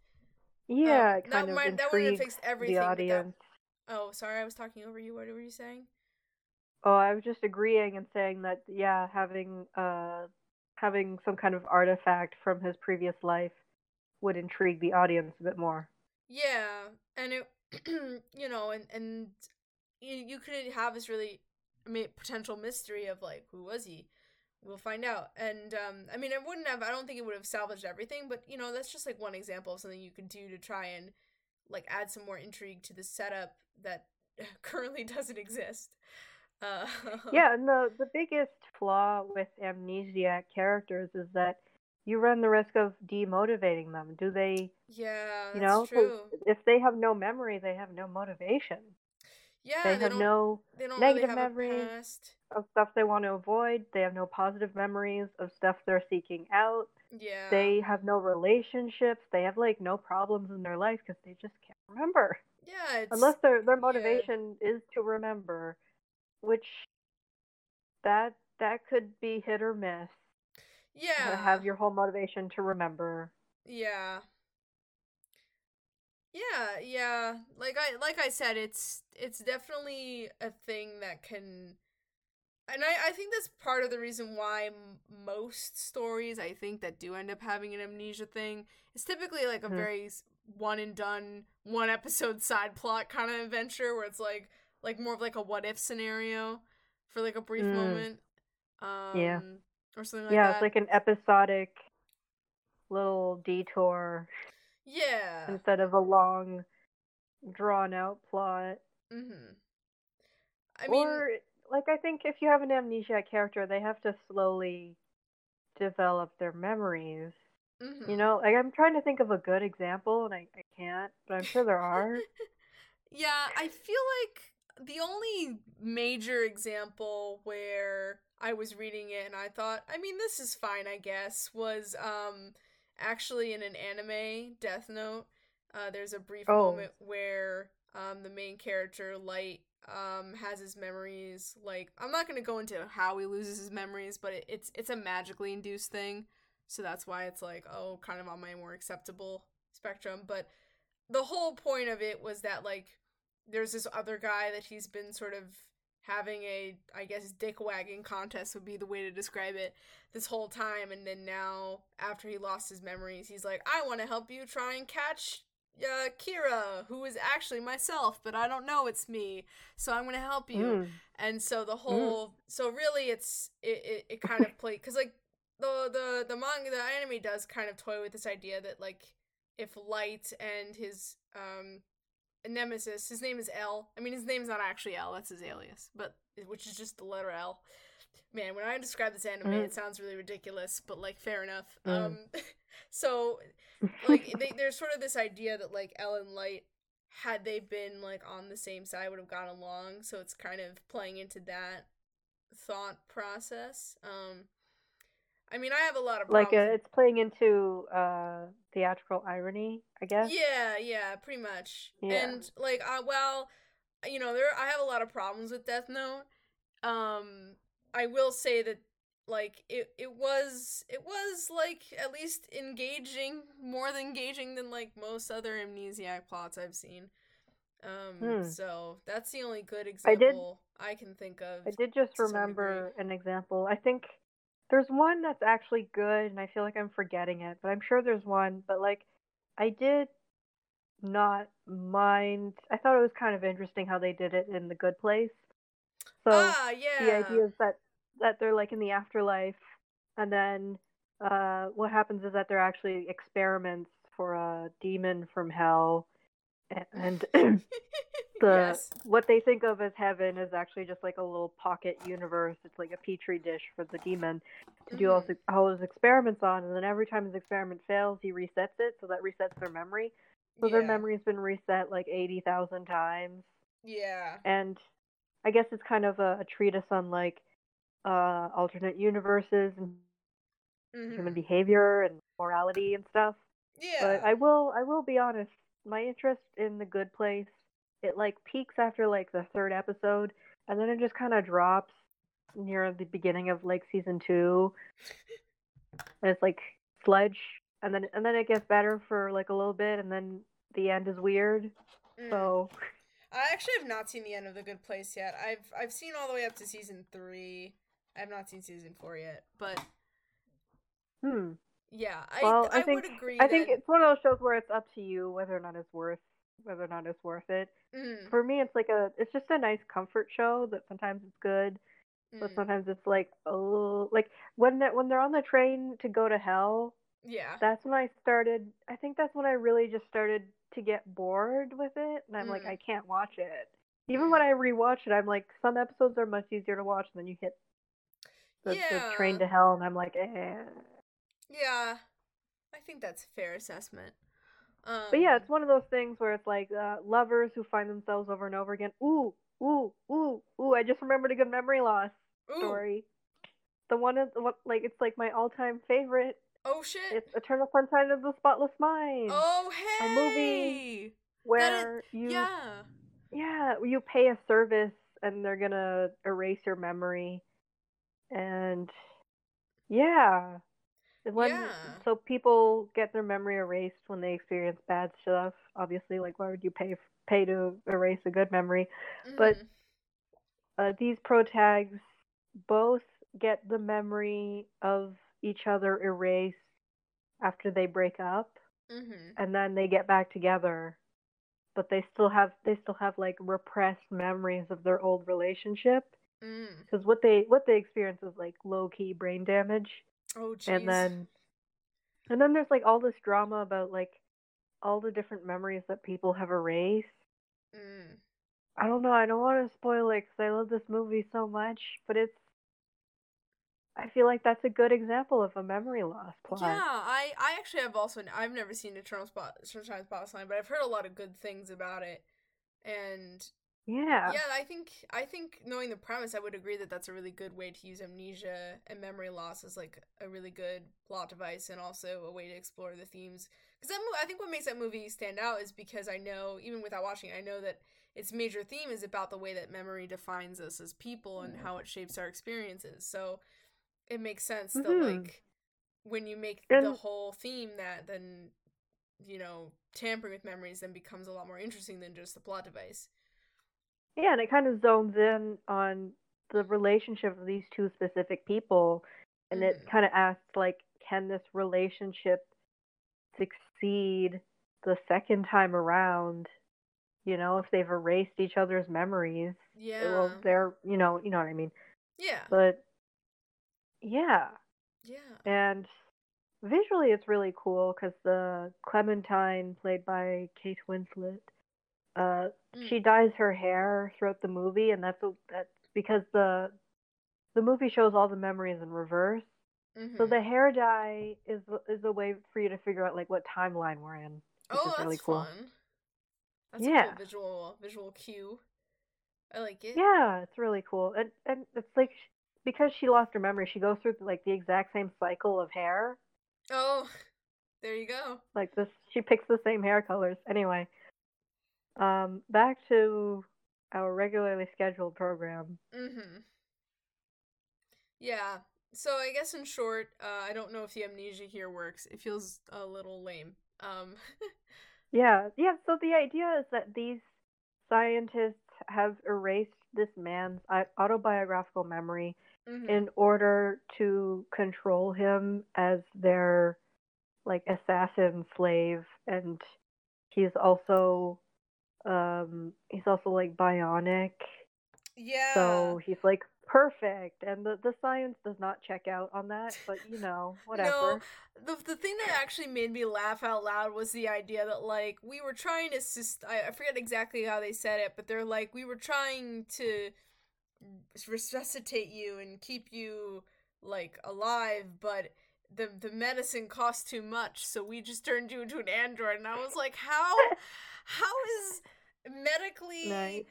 Yeah,
Um,
it
that
kind of
might that wouldn't have fixed everything.
the
but that- oh, sorry, I was talking over you. What were you saying?
Oh, I was just agreeing and saying that yeah, having uh having some kind of artifact from his previous life would intrigue the audience a bit more.
Yeah, and it, you know, and and you, you could have this really, I mean, potential mystery of like who was he? We'll find out. And um, I mean, it wouldn't have. I don't think it would have salvaged everything, but you know, that's just like one example of something you could do to try and like add some more intrigue to the setup that currently doesn't exist. Uh,
Yeah, and the the biggest flaw with amnesiac characters is that you run the risk of demotivating them. Do they,
yeah,
you know,
true.
if they have no memory, they have no motivation.
Yeah,
they
they,
have no
they don't
negative
really have
memories.
a past.
of stuff they want to avoid. They have no positive memories of stuff they're seeking out.
Yeah.
They have no relationships. They have like no problems in their life because they just can't remember.
Yeah, it's
Unless their their
yeah.
motivation is to remember, which that that could be hit or miss.
yeah.
Have your whole motivation to remember.
Yeah. Yeah, yeah. Like I like I said, it's it's definitely a thing that can and I, I think that's part of the reason why m- most stories I think that do end up having an amnesia thing is typically like a
Mhm.
very one and done one episode side plot kind of adventure where it's like like more of like a what if scenario for like a brief
Mm.
moment um
Yeah.
or something like
yeah,
that
it's like an episodic little detour
yeah
instead of a long, drawn out plot.
mhm I mean
or like I think if you have an amnesia character, they have to slowly develop their memories.
mhm.
You know, like I'm trying to think of a good example, and I, I can't, but I'm sure there are.
yeah, I feel like the only major example where I was reading it and I thought, I mean, this is fine, I guess, was um actually in an anime, Death Note. Uh, there's a brief
Oh.
moment where um the main character Light um has his memories like I'm not gonna go into how he loses his memories, but it, it's it's a magically induced thing, so that's why it's like oh kind of on my more acceptable spectrum. But the whole point of it was that like there's this other guy that he's been sort of having a I guess dick wagging contest would be the way to describe it this whole time and then now after he lost his memories he's like I want to help you try and catch uh, Kira who is actually myself but I don't know it's me so I'm going to help you
Mm.
and so the whole so really it's it it, it kind of play because like the the the manga the anime does kind of toy with this idea that like if light and his um nemesis his name is l i mean his name's not actually l that's his alias but which is just the letter l man when i describe this anime
Mm.
it sounds really ridiculous but like fair enough
Mm.
um so like they, there's sort of this idea that like L and Light, had they been like on the same side, would have gotten along. So it's kind of playing into that thought process. Um, I mean, I have a lot of
like uh,
problems.
it's playing into uh theatrical irony, I guess.
Yeah, yeah, pretty much.
Yeah.
And like, uh, well, you know, there I have a lot of problems with Death Note. Um, I will say that like it it was it was like at least engaging more than engaging than like most other amnesiac plots I've seen. Um,
Hmm.
so that's the only good
I did-
example I, can think of.
I did just remember an example. I think there's one that's actually good, and I feel like I'm forgetting it, but I'm sure there's one. But like, I did not mind. I thought it was kind of interesting how they did it in The Good Place. So
ah, yeah.
the idea is that that they're like in the afterlife, and then uh, what happens is that they're actually experiments for a demon from hell, and the
yes.
what they think of as heaven is actually just like a little pocket universe. It's like a petri dish for the demon to do all,
Mhm.
his, all his experiments on, and then every time his experiment fails, he resets it, so that resets their memory. So their memory's been reset like eighty thousand times.
Yeah.
and I guess it's kind of a, a treatise on like uh alternate universes and human
Mhm.
behavior and morality and stuff.
Yeah.
But I will I will be honest, my interest in the good place, it like peaks after like the third episode and then it just kind of drops near the beginning of like season 2. And it's like sludge and then and then it gets better for like a little bit and then the end is weird.
Mm.
So
I actually have not seen the end of The Good Place yet. I've I've seen all the way up to season three. I have not seen season four yet, but
hmm.
Yeah, I
Well,
I,
I think-
would agree.
I think it's one of those shows where it's up to you whether or not it's worth whether or not it's worth it.
mm,
For me, it's like a it's just a nice comfort show that sometimes it's good, but
mm,
sometimes it's like oh like when they when they're on the train to go to hell.
yeah,
That's when I started. I think that's when I really just started to get bored with it, and I'm like
Mm.
I can't watch it. Even when I rewatch it, I'm like some episodes are much easier to watch, and then you hit the, the train to hell, and I'm like eh.
Yeah. I think that's a fair assessment. Um,
But yeah, it's one of those things where it's like uh, lovers who find themselves over and over again. Ooh, ooh, ooh, ooh! I just remembered a good memory loss
ooh,
story. The one is the like it's like my all-time favorite.
Oh shit!
It's Eternal Sunshine of the Spotless Mind,
oh hey!
a movie where you
Yeah.
yeah you pay a service and they're gonna erase your memory, and yeah. When
Yeah.
so people get their memory erased when they experience bad stuff. Obviously, like why would you pay pay to erase a good memory? But-
mhm,
uh, these protags both get the memory of each other erased after they break up
mhm.
and then they get back together but they still have they still have like repressed memories of their old relationship
Mm.
because what they what they experience is like low key brain damage
Oh jeez.
and then and then there's like all this drama about like all the different memories that people have erased
Mm.
I don't know. I don't want to spoil it because I love this movie so much, but it's. I feel like that's a good example of a memory loss plot.
Yeah, I I actually have also I've never seen Eternal Spot Sunshine Spotless Line, but I've heard a lot of good things about it. And
Yeah.
yeah, I think I think knowing the premise, I would agree that that's a really good way to use amnesia and memory loss as like a really good plot device and also a way to explore the themes. Because I think what makes that movie stand out is because I know even without watching, it, I know that its major theme is about the way that memory defines us as people and how it shapes our experiences. So it makes sense that
Mhm.
like when you make the whole theme that then you know tampering with memories then becomes a lot more interesting than just the plot device.
Yeah, and it kind of zones in on the relationship of these two specific people, and it
Mhm.
kind of asks like, can this relationship succeed the second time around? You know, if they've erased each other's memories,
Yeah.
well, they're you know you know what I mean.
yeah.
But yeah,
Yeah.
and visually it's really cool because the Clementine played by Kate Winslet, uh,
Mm.
she dyes her hair throughout the movie, and that's a, that's because the the movie shows all the memories in reverse. So
Mhm.
the hair dye is is a way for you to figure out like what timeline we're in,
oh, that's
really cool.
fun. That's a
Yeah.
cool visual visual cue. I like it.
Yeah, it's really cool, and and it's like because she lost her memory, she goes through like the exact same cycle of hair.
Oh, there you go.
like this she picks the same hair colors anyway um back to our regularly scheduled program
Mhm. Yeah. So I guess in short, uh, I don't know if the amnesia here works. It feels a little lame. Um.
yeah yeah so the idea is that these scientists have erased this man's autobiographical memory
mhm.
in order to control him as their like assassin slave and he's also um he's also like bionic
yeah.
So he's like perfect, and the the science does not check out on that. But you know, whatever.
No, the the thing that actually made me laugh out loud was the idea that like we were trying to sus- I, I forget exactly how they said it, but they're like we were trying to resuscitate you and keep you like alive, but the the medicine cost too much, so we just turned you into an android. And I was like, how how is medically
Nice.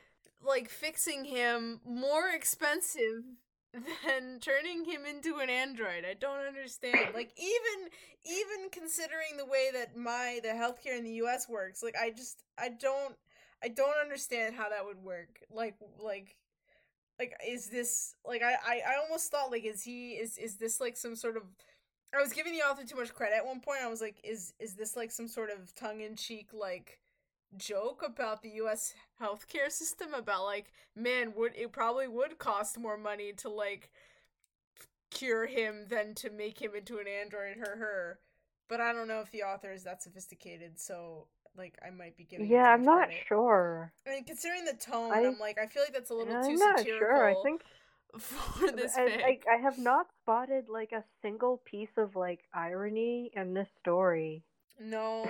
like fixing him more expensive than turning him into an android. I don't understand. Like even even considering the way that my the healthcare in the US works, like I just I don't I don't understand how that would work. Like like like is this like I, I I almost thought like is he is is this like some sort of I was giving the author too much credit at one point. I was like, is is this like some sort of tongue in cheek like joke about the US healthcare system about like, man, would it probably would cost more money to like cure him than to make him into an android her her. But I don't know if the author is that sophisticated, so like I might be giving.
Yeah, I'm not
credit.
sure.
I mean, considering the tone,
I,
am like, I feel like that's a little
I'm
too
not
satirical.
sure. I think
for this
I. I, I have not spotted like a single piece of like irony in this story.
No.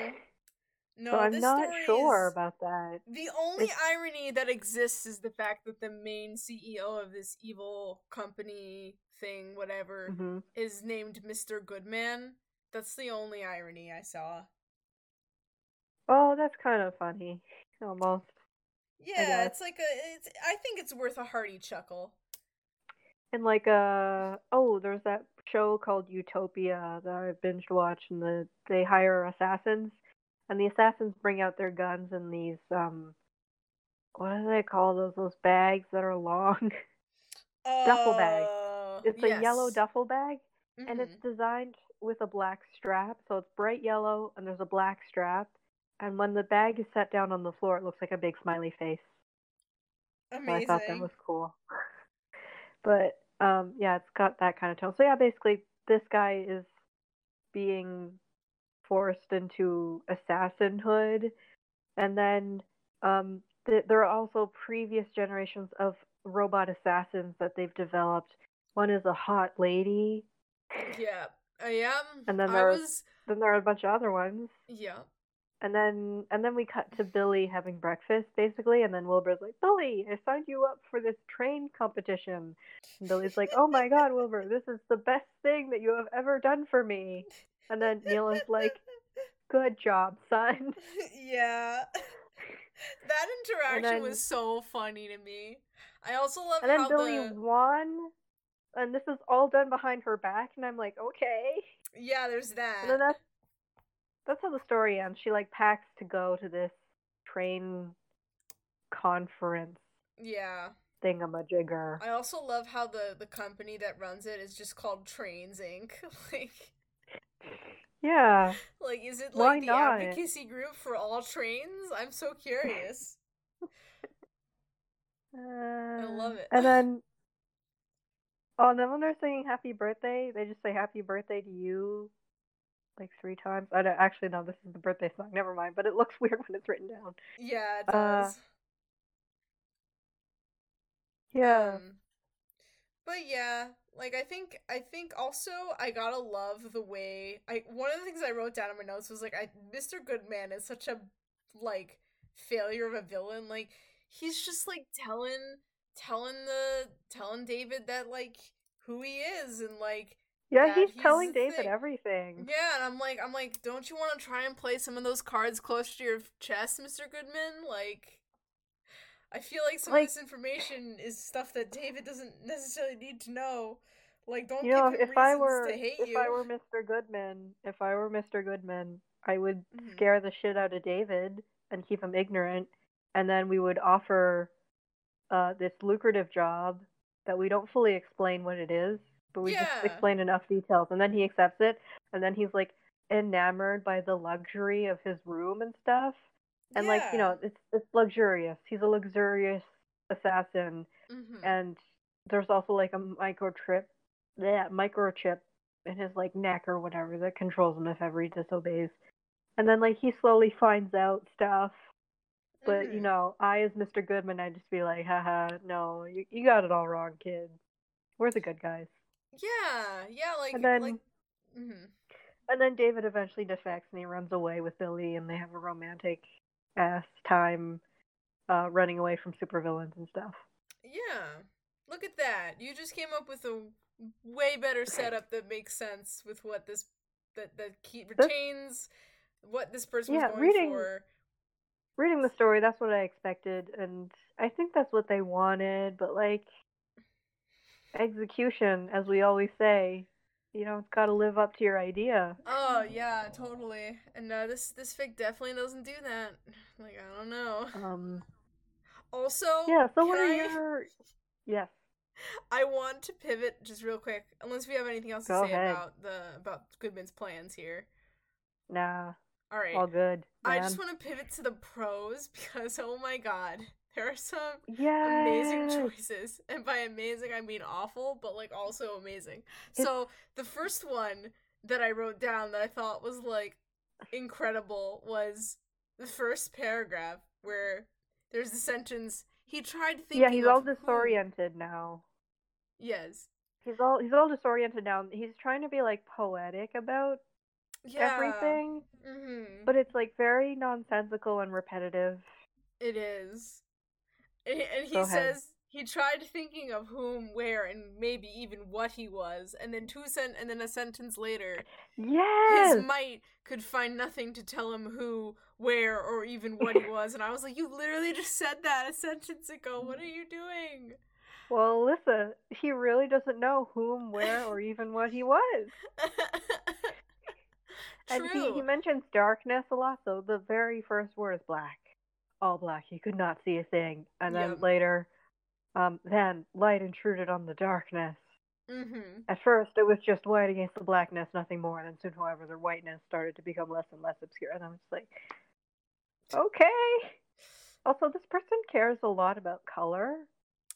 No,
so I'm not sure
is-
about that.
The only
It's-
irony that exists is the fact that the main CEO of this evil company thing, whatever,
hmm
is named Mr. Goodman. That's the only irony I saw.
Oh, that's kind of funny, almost.
Yeah, it's like a. It's. I think it's worth a hearty chuckle.
And like uh oh, there's that show called Utopia that I binged watched, and the they hire assassins, and the assassins bring out their guns in these um, what do they call those? Those bags that are long. Duffel bag.
Uh,
It's a yellow duffel bag, and it's
Mhm.
designed with a black strap, so it's bright yellow, and there's a black strap. And when the bag is set down on the floor, it looks like a big smiley face. So I thought that was cool. but um, yeah, it's got that kind of tone. So yeah, basically, this guy is being forced into assassinhood, and then um, th- there are also previous generations of robot assassins that they've developed. One is a hot lady.
Yeah, I am.
And then
I
there's-
was.
Then there are a bunch of other ones.
Yeah.
And then and then we cut to Billie having breakfast basically and then Wilbur's like, Billie, I signed you up for this train competition. And Billie's like, Oh my god, Wilbur, this is the best thing that you have ever done for me. And then Neil is like, Good job, son.
yeah. That interaction
then-
was so funny to me. I also love
And then
how
Billie
the
won. And this is all done behind her back, and I'm like, okay.
yeah, there's that.
And then that's that's how the story ends. She like packs to go to this train conference
yeah.
thingamajigger.
I also love how the the company that runs it is just called Trains Inc. like
Yeah.
like is it
Why
like the
not?
advocacy group for all trains? I'm so curious.
I
love it.
And then, oh, and then when they're singing "Happy Birthday," they just say "Happy Birthday" to you, like three times. I don't actually know. this is the birthday song. Never mind. But it looks weird when it's written down.
yeah, it
Uh,
does.
Yeah.
Um, but yeah, like I think I think also I gotta love the way I one of the things I wrote down in my notes was like I Mr. Goodman is such a like failure of a villain. Like he's just like telling telling the telling David that like who he is and like
yeah, he's
he's
telling David
thing.
everything.
yeah, and I'm like I'm like don't you want to try and play some of those cards close to your chest, Mr. Goodman? Like I feel like some
Like-
of this information is stuff that David doesn't necessarily need to know. Like, don't
You know,
give him
if I were
to hate
if
you.
I were Mr. Goodman, if I were Mr. Goodman, I would
Mhm.
scare the shit out of David and keep him ignorant, and then we would offer uh, this lucrative job that we don't fully explain what it is, but we
Yeah.
just explain enough details, and then he accepts it, and then he's like enamored by the luxury of his room and stuff, and like you know, it's it's luxurious. He's a luxurious assassin,
Mhm.
and there's also like a microchip, yeah, microchip in his like neck or whatever that controls him if ever he disobeys. And then like he slowly finds out stuff. But you
Mhm.
know, I as Mr. Goodman, I'd just be like, haha, no, you you got it all wrong, kid. We're the good guys.
yeah, yeah, like,
And then-
like, mhm.
And then David eventually defects and he runs away with Billie and they have a romantic ass time uh running away from supervillains and stuff.
yeah. Look at that. You just came up with a way better setup that makes sense with what this that that key retains what this person
Yeah,
was going
reading-
for.
reading the story, that's what I expected, and I think that's what they wanted. But like execution, as we always say, you know, it's got to live up to your idea.
Oh yeah, totally. And uh, this this fic definitely doesn't do that. Like I don't know.
Um.
Also,
Yeah. So what are
I-
your? Yes.
I want to pivot just real quick, unless we have anything else to say
ahead.
about the about Goodman's plans here.
Nah.
All right,
All good.
I just want to pivot to the pros because oh my god, there are some
Yes.
amazing choices, and by amazing I mean awful, but like also amazing.
It's-
So the first one that I wrote down that I thought was like incredible was the first paragraph where there's the sentence he tried thinking.
Yeah, he's all
of who-"
disoriented now.
Yes.
He's all he's all disoriented now. He's trying to be like poetic about
Yeah.
everything,
Mm-hmm.
but it's like very nonsensical and repetitive.
It is. And, and he
Go ahead.
says he tried thinking of whom, where, and maybe even what he was, and then two cent and then a sentence later,
Yes.
his might could find nothing to tell him who, where, or even what he was. And I was like, You literally just said that a sentence ago. What are you doing?
Well, Alyssa, he really doesn't know whom, where, or even what he was. And he, he mentions darkness a lot, so the very first word is black. All black. He could not see a thing. And then
Yep.
later, um, then light intruded on the darkness.
mm-hmm.
At first, it was just white against the blackness, nothing more. And then soon, however, the whiteness started to become less and less obscure. And I'm just like, okay. Also, this person cares a lot about color,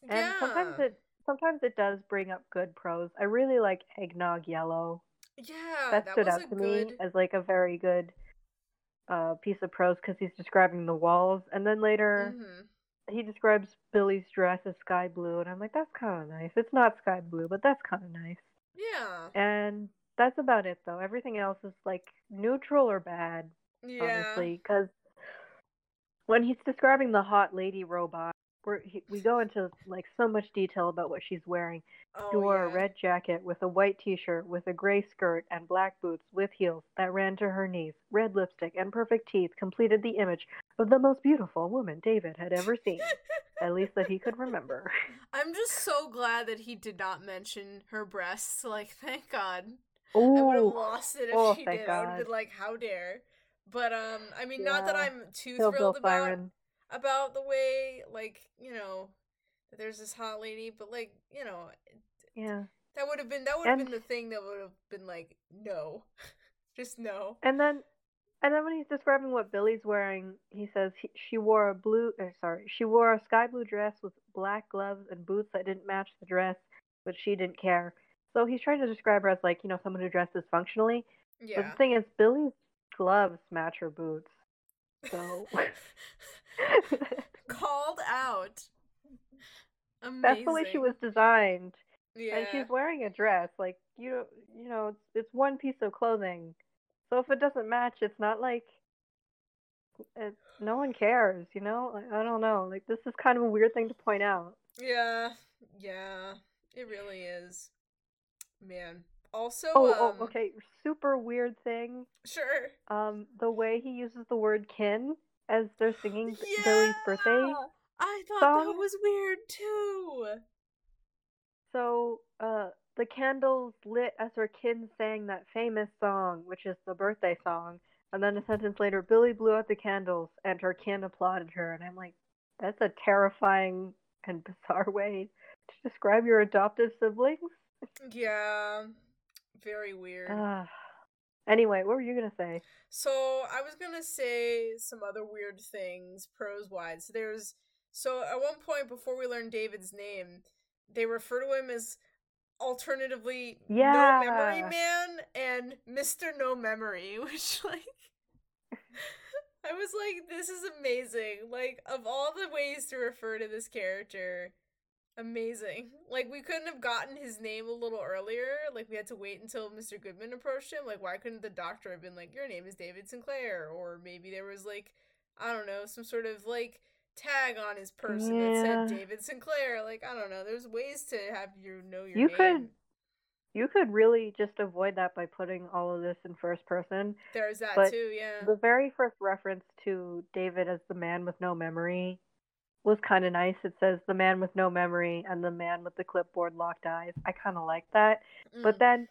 and
yeah.
sometimes it sometimes it does bring up good prose. I really like eggnog yellow.
yeah,
that, stood
was
out
a
to
good.
me as like a very good uh, piece of prose because he's describing the walls, and then later
Mhm.
he describes Billie's dress as sky blue, and I'm like, that's kind of nice. It's not sky blue, but that's kind of nice.
Yeah.
And that's about it, though. Everything else is like neutral or bad,
Yeah.
honestly, because when he's describing the hot lady robot. He, we go into like so much detail about what she's wearing.
Oh,
She wore a red jacket with a white t-shirt with a gray skirt and black boots with heels that ran to her knees. Red lipstick and perfect teeth completed the image of the most beautiful woman David had ever seen, at least that he could remember.
I'm just so glad that he did not mention her breasts. Like, thank God. I would have lost it if
Oh,
she did. I would have been like, how dare. But um, I mean, not that I'm too
Bill
thrilled about
Siren.
About the way, like, you know, that there's this hot lady, but like, you know,
Yeah.
that would have been that would have been the thing that would have been like, no, just no.
And then, and then when he's describing what Billie's wearing, he says he, she wore a blue, or sorry, she wore a sky blue dress with black gloves and boots that didn't match the dress, but she didn't care. So he's trying to describe her as like you know someone who dresses functionally. But
Yeah.
the thing is, Billie's gloves match her boots. So
Called out. Amazing.
that's the way she was designed,
Yeah.
and she's wearing a dress. Like you, you know, it's it's one piece of clothing. So if it doesn't match, it's not like it, no one cares. You know, like, I don't know. Like this is kind of a weird thing to point out.
Yeah, yeah, it really is. Man. Also,
Oh,
um,
oh, okay. Super weird thing.
Sure.
Um, the way he uses the word "kin" as they're singing B- Billie's birthday.
Yeah! I thought that was weird too.
So, uh, the candles lit as her kin sang that famous song, which is the birthday song. And then a sentence later, Billie blew out the candles and her kin applauded her. And I'm like, that's a terrifying and bizarre way to describe your adoptive siblings.
Yeah, very weird.
Ah. Anyway, what were you going to say?
So I was gonna say some other weird things prose wise. There's so at one point before we learn David's name, they refer to him as alternatively No Memory Man and Mr. No Memory, which like I was like, this is amazing. Like of all the ways to refer to this character, amazing. Like we couldn't have gotten his name a little earlier. Like we had to wait until Mr. Goodman approached him. Like why couldn't the doctor have been like, Your name is David Sinclair? Or maybe there was like I don't know, some sort of like tag on his person that said David Sinclair. Like, I don't know. There's ways to have you know your
You
name.
could- you could really just avoid that by putting all of this in first person.
There's that
But
too, yeah.
The very first reference to David as the man with no memory was kind of nice. It says the man with no memory and the man with the clipboard locked eyes. I kind of like that. But
Mm,
then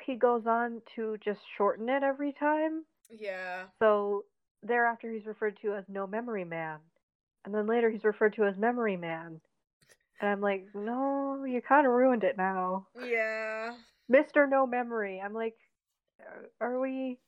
he goes on to just shorten it every time.
yeah.
So thereafter, he's referred to as No Memory Man, and then later he's referred to as Memory Man. And I'm like, no, you kind of ruined it now,
Yeah.
Mister No Memory. I'm like, "Are- are we?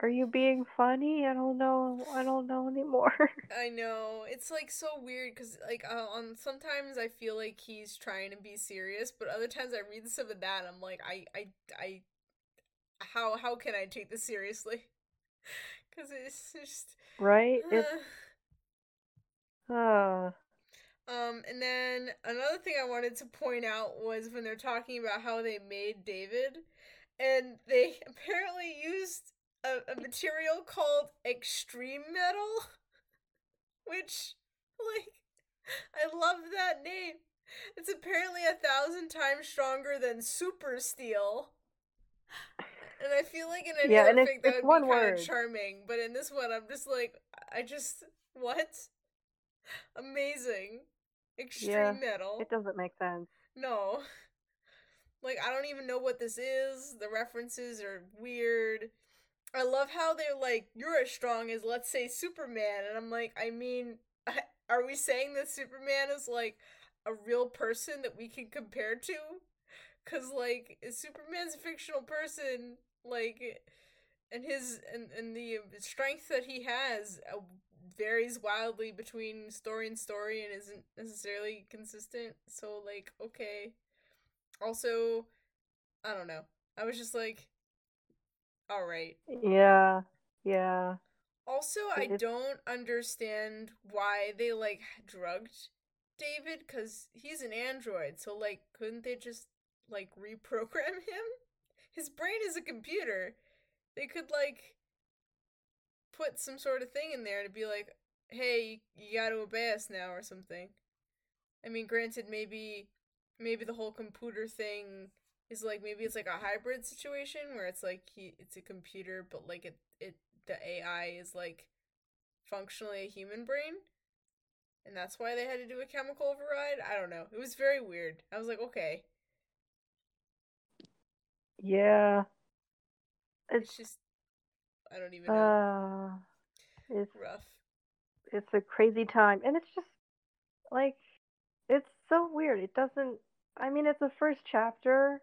Are you being funny? I don't know. I don't know anymore.
I know. It's like so weird cuz like uh, on sometimes I feel like he's trying to be serious, but other times I read some of that and I'm like I I I how how can I take this seriously? Cuz it's just
right? It's
uh,
uh
Um, and then another thing I wanted to point out was when they're talking about how they made David, and they apparently used a, a material called extreme metal, which, like, I love that name. It's apparently a thousand times stronger than super steel. And I feel like in any
Yeah,
other
it's-
fic that
it's
would
one
be kind
word.
of charming, but in this one, I'm just like, I just what? Amazing, extreme
Yeah,
metal.
it doesn't make sense.
No, like I don't even know what this is. The references are weird. I love how they're like, "You're as strong as, let's say, Superman," and I'm like, I mean, are we saying that Superman is like a real person that we can compare to? Cause like Superman's a fictional person, like, and his and and the strength that he has uh, varies wildly between story and story and isn't necessarily consistent. So like, okay. Also, I don't know. I was just like, all right.
Yeah, yeah.
Also, I don't understand why they like drugged David cuz he's an android. So like couldn't they just like reprogram him? His brain is a computer. They could like put some sort of thing in there to be like, "Hey, you got to obey us now" or something. I mean, granted maybe maybe the whole computer thing is like maybe it's like a hybrid situation where it's like he it's a computer but like it it the AI is like functionally a human brain. And that's why they had to do a chemical override. I don't know. It was very weird. I was like, okay,
Yeah.
it's
It's
just I don't even know.
uh it's
Rough.
it's a crazy time and it's just like it's so weird. It doesn't I mean it's the first chapter.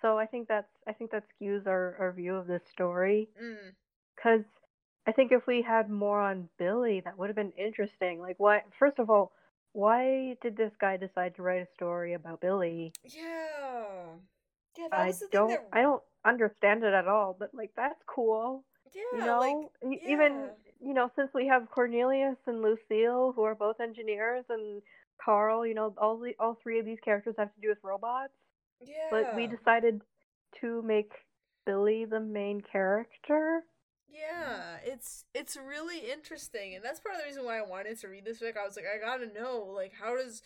So I think that's I think that skews our, our view of this story
Mm.
cuz I think if we had more on Billie that would have been interesting. Like why first of all, why did this guy decide to write a story about Billie?
Yeah. Yeah, that
I don't
thing that
I don't understand it at all, but like that's cool.
Yeah,
you know,
like
E- even you know, since we have Cornelius and Lucille, who are both engineers, and Carl, you know, all the all three of these characters have to do with robots.
Yeah.
But we decided to make Billie the main character.
Yeah, it's it's really interesting, and that's part of the reason why I wanted to read this book. I was like, I gotta know, like, how does,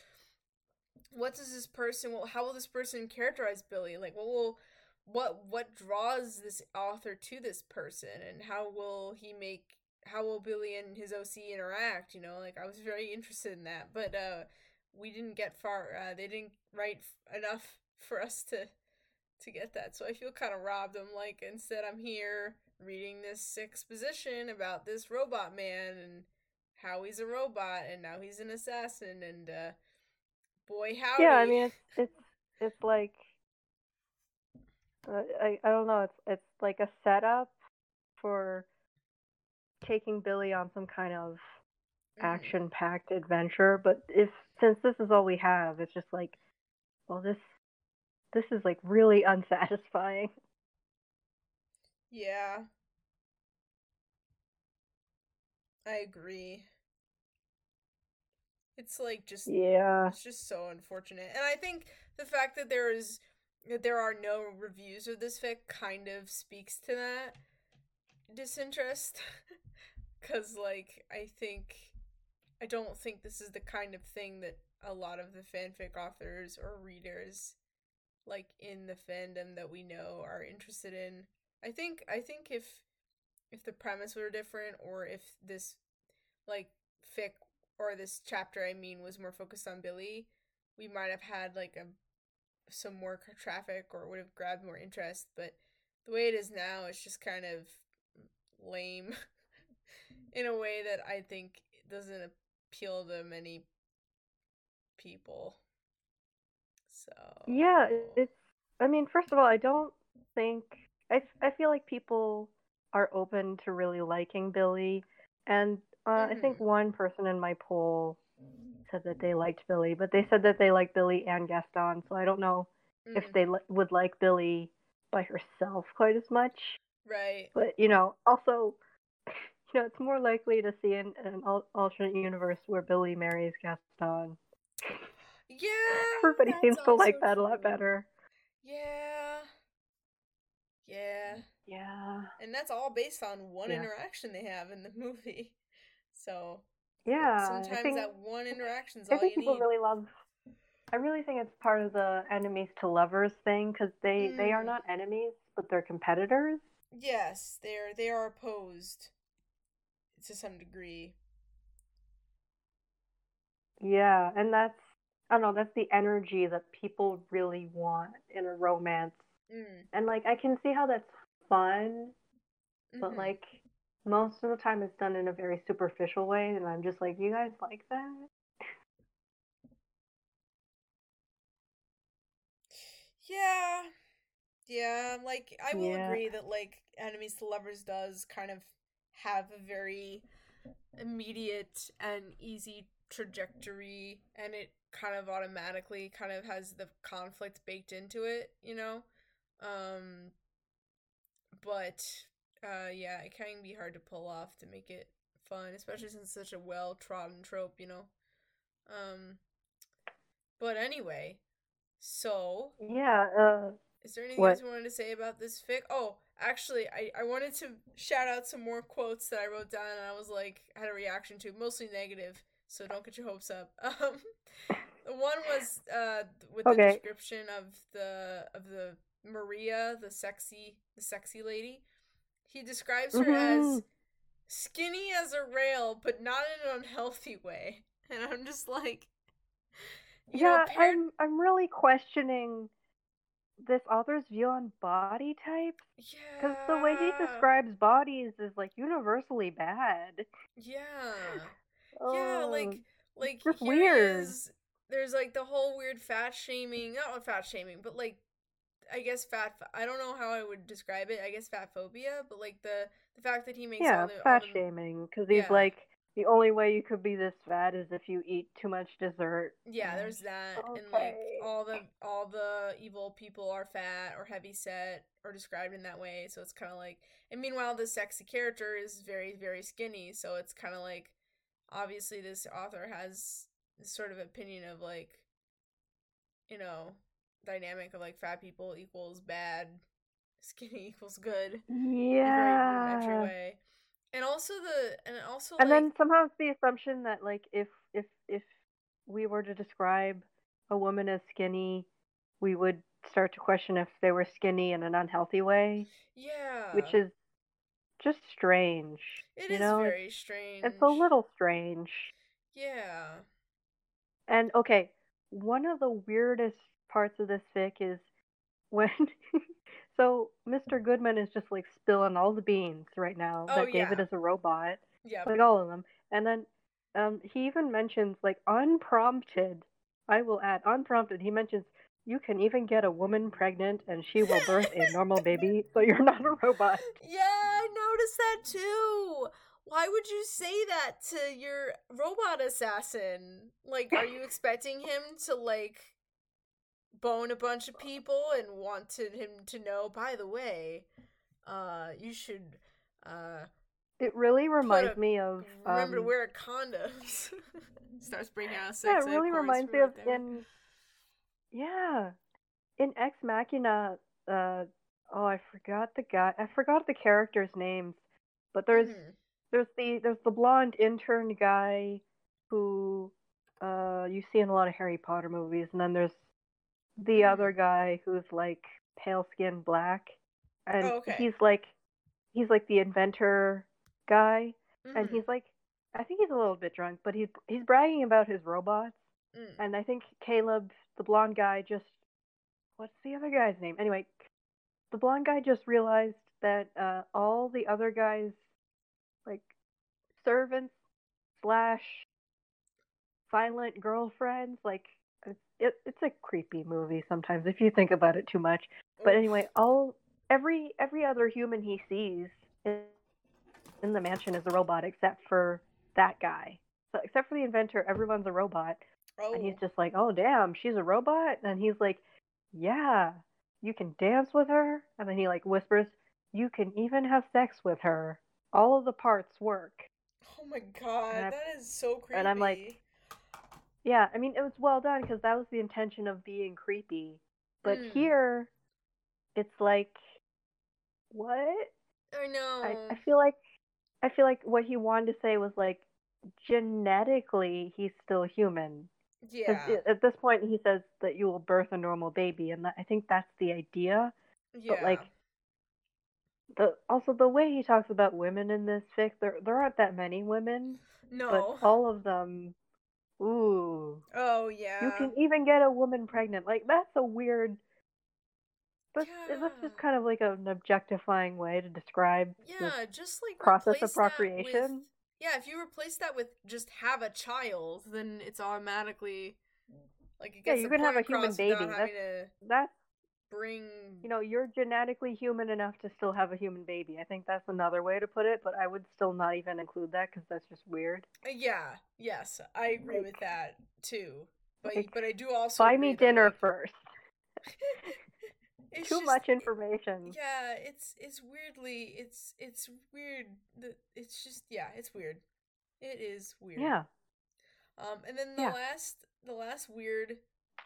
what does this person, well, how will this person characterize Billie? Like, what will, what what draws this author to this person, and how will he make, how will Billie and his OC interact? You know, like I was very interested in that, but uh, we didn't get far. Uh, they didn't write enough for us to to get that. So I feel kind of robbed. I'm like, instead, I'm here reading this exposition about this robot man and how he's a robot and now he's an assassin and uh, boy howdy.
Yeah, I mean it's it's it's like uh, I I don't know. It's it's like a setup for taking Billie on some kind of
Mhm.
action-packed adventure. But if since this is all we have, it's just like, well, this this is like really unsatisfying.
Yeah. I agree. It's like just
Yeah,
it's just so unfortunate. And I think the fact that there is that there are no reviews of this fic kind of speaks to that disinterest cuz like I think I don't think this is the kind of thing that a lot of the fanfic authors or readers like in the fandom that we know are interested in. I think I think if if the premise were different or if this like fic or this chapter I mean was more focused on Billie, we might have had like a some more traffic or would have grabbed more interest, but the way it is now it's just kind of lame in a way that I think doesn't appeal to many people. So
Yeah, it's. I mean, first of all, I don't think. I, I feel like people are open to really liking Billie. And uh, I think
Mhm.
one person in my poll said that they liked Billie, but they said that they liked Billie and Gaston. So I don't know if
mm,
they li- would like Billie by herself quite as much.
right.
But, you know, also, you know, it's more likely to see in an alternate universe where Billie marries Gaston.
Yeah.
Everybody seems to like that a lot better.
Yeah. Yeah.
Yeah.
And that's all based on one
Yeah.
interaction they have in the movie. So
Yeah. I
sometimes
think,
that one interaction's
I
all
think
you
people
need.
really love. I really think it's part of the enemies to lovers thing because they they are
Mm.
not enemies, but they're competitors.
Yes, they're they are opposed to some degree.
Yeah, and that's I don't know. That's the energy that people really want in a romance,
Mm.
and like I can see how that's fun, but
mhm.
like most of the time it's done in a very superficial way, and I'm just like, you guys like that?
Yeah. Yeah, like I will
Yeah.
agree that like Enemies to Lovers does kind of have a very immediate and easy trajectory and it kind of automatically kind of has the conflict baked into it, you know? Um but uh yeah, it can be hard to pull off to make it fun, especially since it's such a well-trodden trope, you know. Um but anyway, so
Yeah. Uh,
is there anything
What?
else you wanted to say about this fic? Oh, actually, I, I wanted to shout out some more quotes that I wrote down and I was like, had a reaction to, mostly negative, so don't get your hopes up. Um, the one was uh with the description of the of the Maria, the sexy the sexy lady. He describes her as
Mhm.
skinny as a rail, but not in an unhealthy way. And I'm just like,
yeah,
know,
I'm I'm really questioning this author's view on body types
yeah,
because the way he describes bodies is like universally bad.
yeah. Yeah,
Oh,
like like here
weird.
is. There's like the whole weird fat shaming, not fat shaming, but like I guess fat. I don't know how I would describe it. I guess fat phobia, but like the the fact that he makes
yeah,
all the all
fat
the
shaming because he's
Yeah.
like the only way you could be this fat is if you eat too much dessert.
yeah, there's that, and like all the all the evil people are fat or heavy set or described in that way. So it's kind of like, and meanwhile, the sexy character is very very skinny. So it's kind of like, obviously, this author has this sort of opinion of like, you know, dynamic of like fat people equals bad, skinny equals good,
yeah.
way. And also the and also
And
like
then somehow it's the assumption that like if if if we were to describe a woman as skinny, we would start to question if they were skinny in an unhealthy way,
yeah,
which is just strange.
it
you
is
know,
very strange.
it's a little strange.
yeah.
And okay, one of the weirdest parts of this fic is when so Mr. Goodman is just like spilling all the beans right now
Oh,
that David is a robot.
Yep.
like all of them. And then um, he even mentions like unprompted. I will add unprompted. He mentions you can even get a woman pregnant and she will birth a normal baby, so you're not a robot.
Yeah, I noticed that too. Why would you say that to your robot assassin? Like, are you expecting him to like bone a bunch of people and wanted him to know? By the way, uh, you should uh
It really reminds
a-
me of
remember to
um,
wear condoms. Starts bringing out sex.
yeah, it really reminds me of
there.
in yeah in Ex Machina. Uh, oh, I forgot the guy. I forgot the characters' names, but there's
Mhm.
there's the there's the blonde intern guy who uh you see in a lot of Harry Potter movies, and then there's the
Mhm.
other guy who's like pale skin black, and
Oh, okay.
he's like he's like the inventor guy, and
Mhm.
he's like I think he's a little bit drunk, but he's he's bragging about his robots,
Mm.
and I think Caleb, the blonde guy, just what's the other guy's name? Anyway, the blonde guy just realized that uh, all the other guys, like servants slash silent girlfriends, like it's it, it's a creepy movie sometimes if you think about it too much. But anyway, all every every other human he sees in, in the mansion is a robot except for that guy. So except for the inventor, everyone's a robot.
Oh.
And he's just like, "Oh damn, she's a robot." And he's like, "Yeah, you can dance with her." And then he like whispers, "You can even have sex with her. All of the parts work."
oh my god,
I-
that is so creepy.
and I'm like, Yeah, I mean it was well done because that was the intention of being creepy. But
Mm.
here, it's like, what?
I know.
I, I feel like I feel like what he wanted to say was like genetically he's still human.
Yeah.
at this point he says that you will birth a normal baby, and that, I think that's the idea.
yeah.
But like, the also the way he talks about women in this fic, there there aren't that many women,
no.
but all of them, ooh,
oh yeah.
you can even get a woman pregnant. Like that's a weird. That's that's just kind of like an objectifying way to describe
Yeah, just like
process of procreation.
Yeah, if you replace that with just have a child, then it's automatically like it
Yeah,
gets
you can have a human baby.
to
That's
bring.
you know you're genetically human enough to still have a human baby. I think that's another way to put it, but I would still not even include that because that's just weird.
Uh, yeah. Yes, I agree with that too. But
like,
but I do also
Buy me dinner
like,
first.
it's
Too
just-
much
it-
information.
Yeah, it's it's weirdly it's it's weird. It's just yeah, it's weird. It is weird.
Yeah.
Um, and then the
Yeah.
last the last weird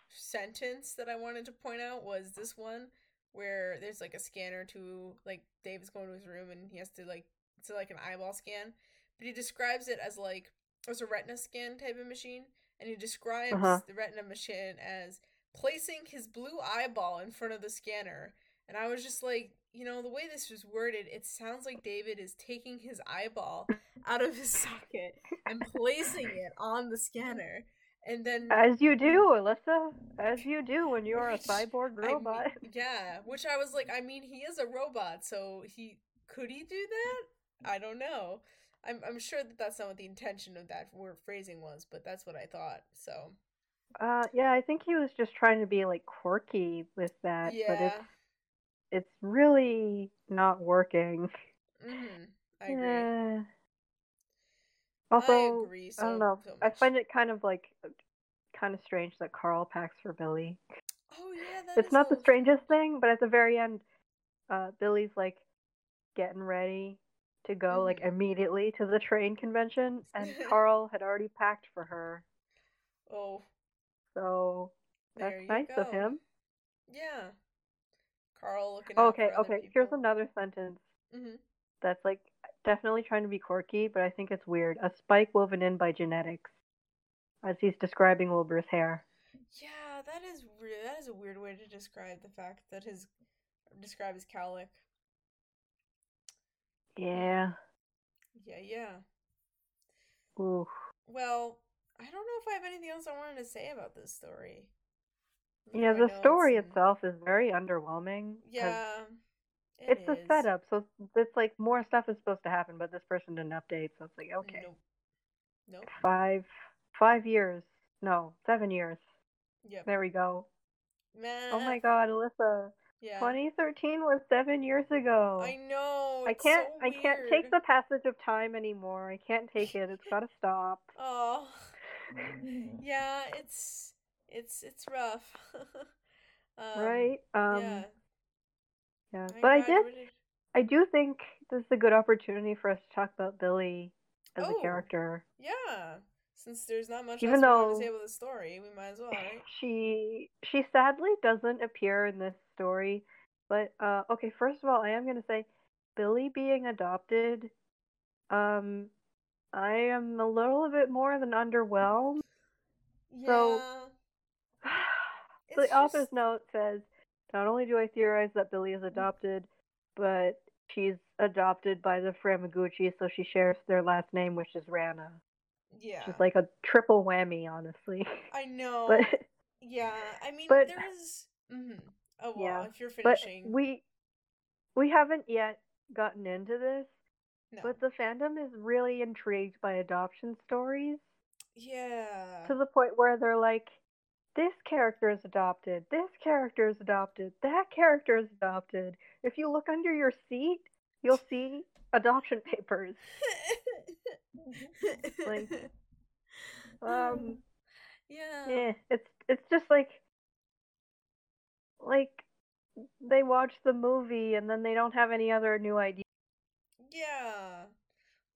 sentence that I wanted to point out was this one where there's like a scanner to like Dave is going to his room and he has to like it's like an eyeball scan, but he describes it as like as a retina scan type of machine, and he describes
Uh-huh.
the retina machine as placing his blue eyeball in front of the scanner. And I was just like, you know, the way this was worded, it sounds like David is taking his eyeball out of his socket and placing it on the scanner. And then
As you do, Alyssa. As you do when you're a
Which,
cyborg
I mean-
robot.
yeah, which I was like, I mean, he is a robot, so he could he do that? I don't know. I'm I'm sure that that's not what the intention of that word phrasing was, but that's what I thought. So
Uh, yeah, I think he was just trying to be like quirky with that, but it's it's really not working.
mm-hmm. I agree.
Yeah.
I
Also,
agree.
I don't know.
so
I find it kind of like kind of strange that Carl packs for Billie.
Oh yeah, that
It's not the strangest thing, but at the very end, uh, Billie's like getting ready to go like
Mhm.
immediately to the train convention, and Carl had already packed for her.
Oh,
So that's
there you
nice
go.
of him.
Yeah. Carl looking
Okay, okay. Here's another sentence
hmm
that's like definitely trying to be quirky, but I think it's weird. A spike woven in by genetics, as he's describing Wilbur's hair.
Yeah, that is re- that is a weird way to describe the fact that his describe his cowlick.
Yeah.
Yeah, yeah.
Ooh.
Well, I don't know if I have anything else I wanted to say about this story.
Yeah, the story
and-
itself is very underwhelming.
Yeah, it
it's the
is.
setup, so it's like more stuff is supposed to happen, but this person didn't update, so it's like okay,
Nope. Nope.
five, five years, no, seven years.
Yep.
There we go.
Man.
Oh my God, Alyssa,
Yeah.
2013 was seven years ago.
I know.
I can't,
so
I can't take the passage of time anymore. I can't take it. It's gotta stop.
Oh. Yeah, it's it's it's rough. um,
right? Um,
yeah.
yeah.
I
But I did, I do think this is a good opportunity for us to talk about Billie as
Oh.
a character.
Yeah. Since there's not much
Even
else we want
though-
to say about the story, we might as well, right?
She she sadly doesn't appear in this story, but uh okay, first of all, I am going to say Billie being adopted um I am a little bit more than underwhelmed.
Yeah.
So- the
it's
author's note says, not only do I theorize that Billie is adopted, but she's adopted by the Framagucci, so she shares their last name, which is Rana.
yeah.
Is like a triple whammy, honestly.
I know.
but
yeah, I mean,
but-
there is. Mm-hmm. Oh well,
Yeah,
if you're finishing.
but we we haven't yet gotten into this,
no.
but the fandom is really intrigued by adoption stories
yeah.
to the point where they're like, this character is adopted, this character is adopted, that character is adopted. If you look under your seat, you'll see adoption papers. like, Um,
yeah.
eh, it's it's just like like they watch the movie and then they don't have any other new ideas.
Yeah.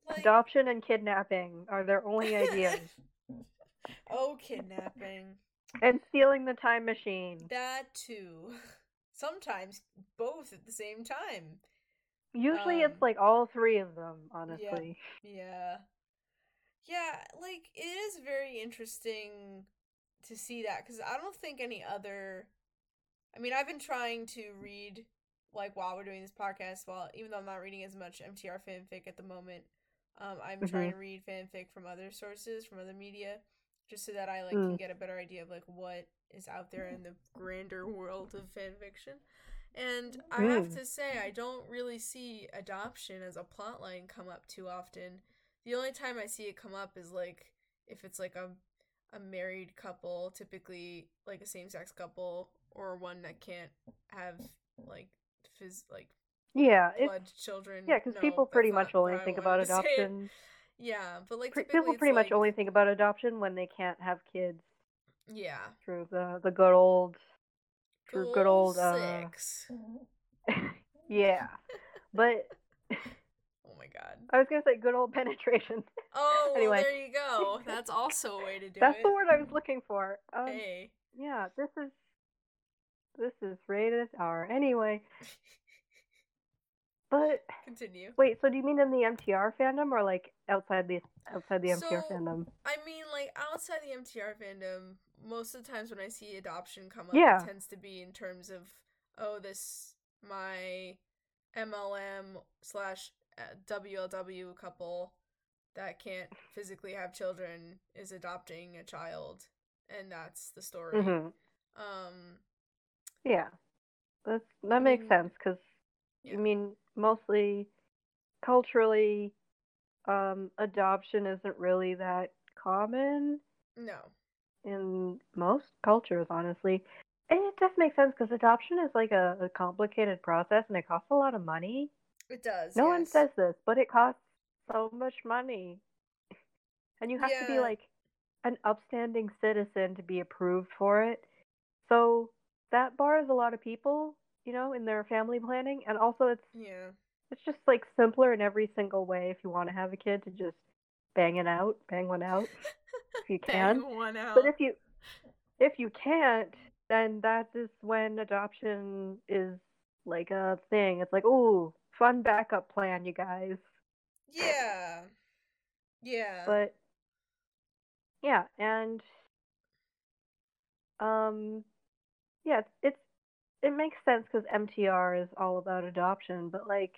Like,
Adoption and kidnapping are their only ideas.
oh, kidnapping.
and stealing the time machine.
That too. Sometimes both at the same time.
Usually
um,
it's like all three of them, honestly.
Yeah. Yeah, like it is very interesting to see that cuz I don't think any other I mean, I've been trying to read like while we're doing this podcast, while even though I'm not reading as much MTR fanfic at the moment, um I'm trying to read fanfic from other sources, from other media, just so that I like can
Mm.
get a better idea of like what is out there in the grander world of fanfiction. And I have
Mm.
to say, I don't really see adoption as a plotline come up too often. The only time I see it come up is like if it's like a a married couple, typically like a same sex couple, or one that can't have like phys like
Yeah, it's
blood children.
yeah, because
No,
people pretty much only think about
to it.
adoption.
Yeah, but like
Pre- people
it's
pretty much
like-
only think about adoption when they can't have kids
yeah
through the the good old through good old uh yeah. But
Oh my god.
I was gonna say good old penetration.
Oh,
Anyway.
well, there you go. That's also a way to do
That's
it.
That's the word I was looking for. Um,
Hey.
Yeah, this is this is rated R. Anyway, but
Continue.
wait, so do you mean in the MTR fandom or like outside the outside the MTR fandom?
I mean, like outside the MTR fandom, most of the times when I see adoption come up,
Yeah.
it tends to be in terms of, oh, this my MLM slash uh, WLW couple that can't physically have children is adopting a child, and that's the story.
hmm
Um,
Yeah, that's that makes sense because
yeah.
I mean mostly culturally, um, adoption isn't really that common
no,
in most cultures, honestly. And it does make sense because adoption is like a, a complicated process and it costs a lot of money.
it does.
No one says this, but it costs so much money. And you have to be like an upstanding citizen to be approved for it. So that bars a lot of people, you know, in their family planning. And also it's
Yeah.
it's just like simpler in every single way if you want to have a kid to just bang it out, bang one out if you can.
Bang one out.
But if you if you can't, then that is when adoption is like a thing. It's like, oh, fun backup plan, you guys.
yeah, yeah,
But yeah, and um, yeah, it's, it's it makes sense because MTR is all about adoption, but like,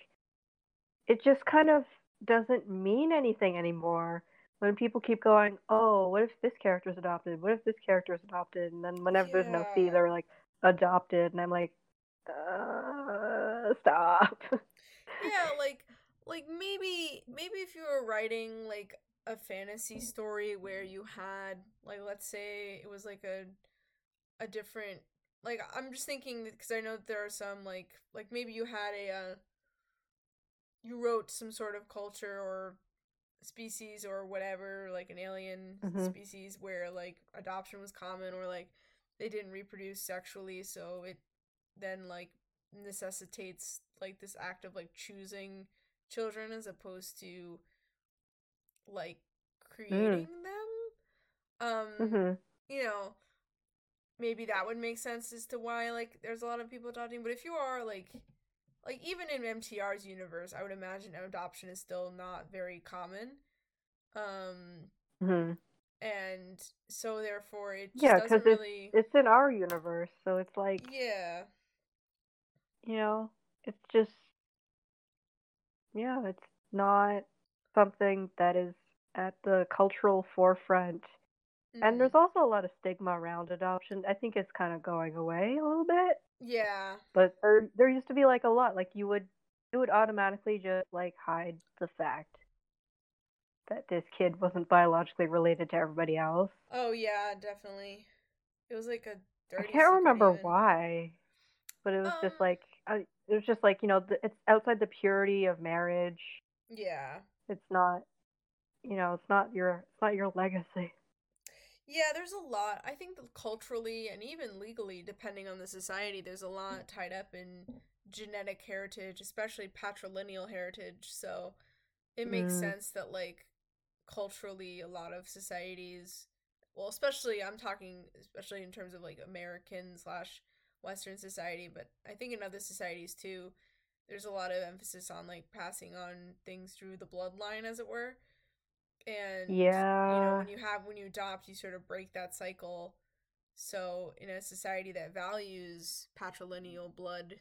it just kind of doesn't mean anything anymore. When people keep going, oh, what if this character is adopted? What if this character is adopted? And then whenever there's no C,
Yeah.
they're like adopted, and I'm like, uh, stop.
yeah like like maybe maybe if you were writing like a fantasy story where you had like let's say it was like a a different like i'm just thinking because i know that there are some like like maybe you had a uh you wrote some sort of culture or species or whatever like an alien
Mhm.
species where like adoption was common or like they didn't reproduce sexually so it then like necessitates like this act of like choosing children as opposed to like creating them? Um
hmm
you know maybe that would make sense as to why like there's a lot of people adopting but if you are like like even in mtr's universe i would imagine adoption is still not very common um
hmm
and so therefore it just
Yeah,
doesn't
because it's
really.
it's in our universe, so it's like
Yeah,
you know, it's just yeah, it's not something that is at the cultural forefront. And
mhm.
there's also a lot of stigma around adoption. I think it's kind of going away a little bit,
yeah,
but there there used to be like a lot. Like you would you would automatically just like hide the fact that this kid wasn't biologically related to everybody else.
oh yeah, definitely. It was like a
I
dirty
can't remember
even.
why, but it was just
Um,
like I, it was just like you know the, it's outside the purity of marriage.
yeah,
It's not, you know, it's not your it's not your legacy.
Yeah. There's a lot. I think culturally and even legally, depending on the society, there's a lot tied up in genetic heritage, especially patrilineal heritage. So it makes
Mm,
sense that like culturally, a lot of societies, well, especially I'm talking especially in terms of like American slash Western society, but I think in other societies too, there's a lot of emphasis on like passing on things through the bloodline, as it were. And yeah you know, when you have when you adopt, you sort of break that cycle. So in a society that values patrilineal blood,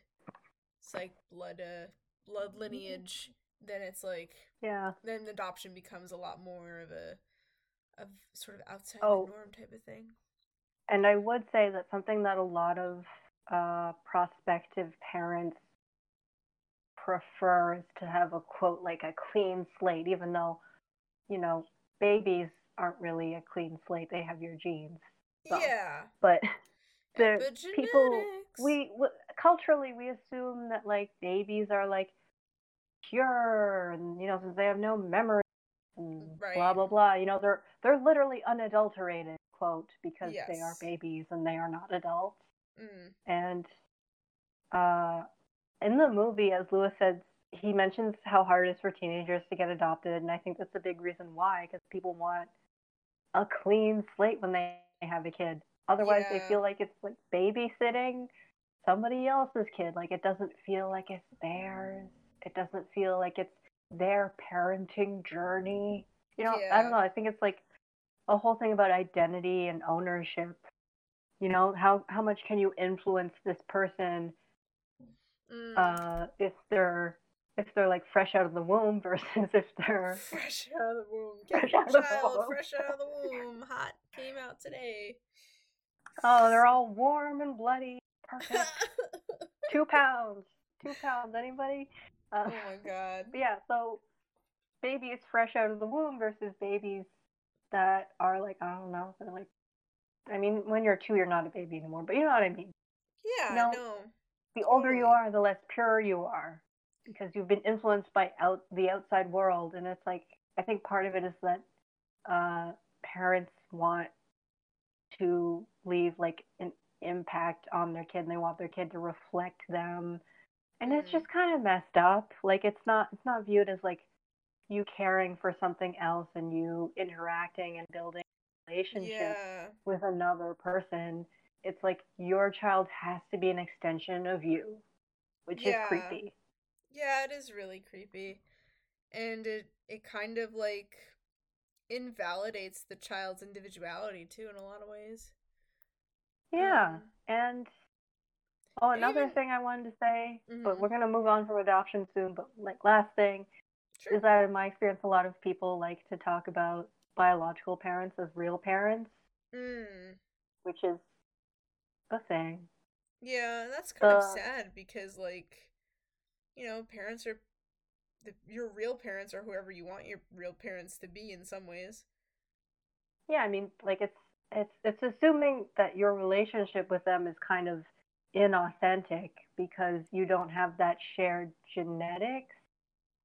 it's like blood uh blood lineage, then it's like
yeah.
then adoption becomes a lot more of a of sort of outside
Oh,
the norm type of thing.
and I would say that something that a lot of uh, prospective parents prefer is to have a quote like a clean slate, even though, you know, babies aren't really a clean slate. They have your genes. So,
Yeah.
but the people we w- culturally we assume that like babies are like pure and you know since they have no memory and blah
Right.
blah blah you know they're they're literally unadulterated quote because they are babies and they are not adults
Mm.
and uh in the movie as lewis said he mentions how hard it is for teenagers to get adopted and i think that's a big reason why because people want a clean slate when they have a kid. Otherwise they feel like it's like babysitting somebody else's kid like it doesn't feel like it's theirs. It doesn't feel like it's their parenting journey. You know i don't know i think it's like a whole thing about identity and ownership. You know how how much can you influence this person
Mm.
uh if they're if they're like fresh out of the womb versus if they're
fresh out of the womb.
Fresh
your
out of the
child
womb
fresh out of the womb. Hot came out today.
oh they're all warm and bloody perfect two pounds two pounds anybody uh,
oh my god.
yeah so babies fresh out of the womb versus babies that are like i don't know they're like i mean when you're two you're not a baby anymore but you know what i mean
Yeah,
No.
no.
the older you are the less pure you are because you've been influenced by out the outside world and it's like i think part of it is that uh parents want to leave like an impact on their kid and they want their kid to reflect them and it's
Mhm.
just kind of messed up like it's not it's not viewed as like you caring for something else and you interacting and building a relationship
Yeah.
with another person it's like your child has to be an extension of you which
Yeah.
is creepy
Yeah, it is really creepy. And it it kind of like invalidates the child's individuality too in a lot of ways.
yeah
Um,
and oh another thing i wanted to say but
Mhm.
we're going to move on from adoption soon but like last thing
sure.
is that in my experience a lot of people like to talk about biological parents as real parents
Mm.
which is a thing
Yeah, that's kind of sad because like you know, parents are the, your real parents or whoever you want your real parents to be in some ways.
yeah i mean like it's it's it's assuming that your relationship with them is kind of inauthentic because you don't have that shared genetics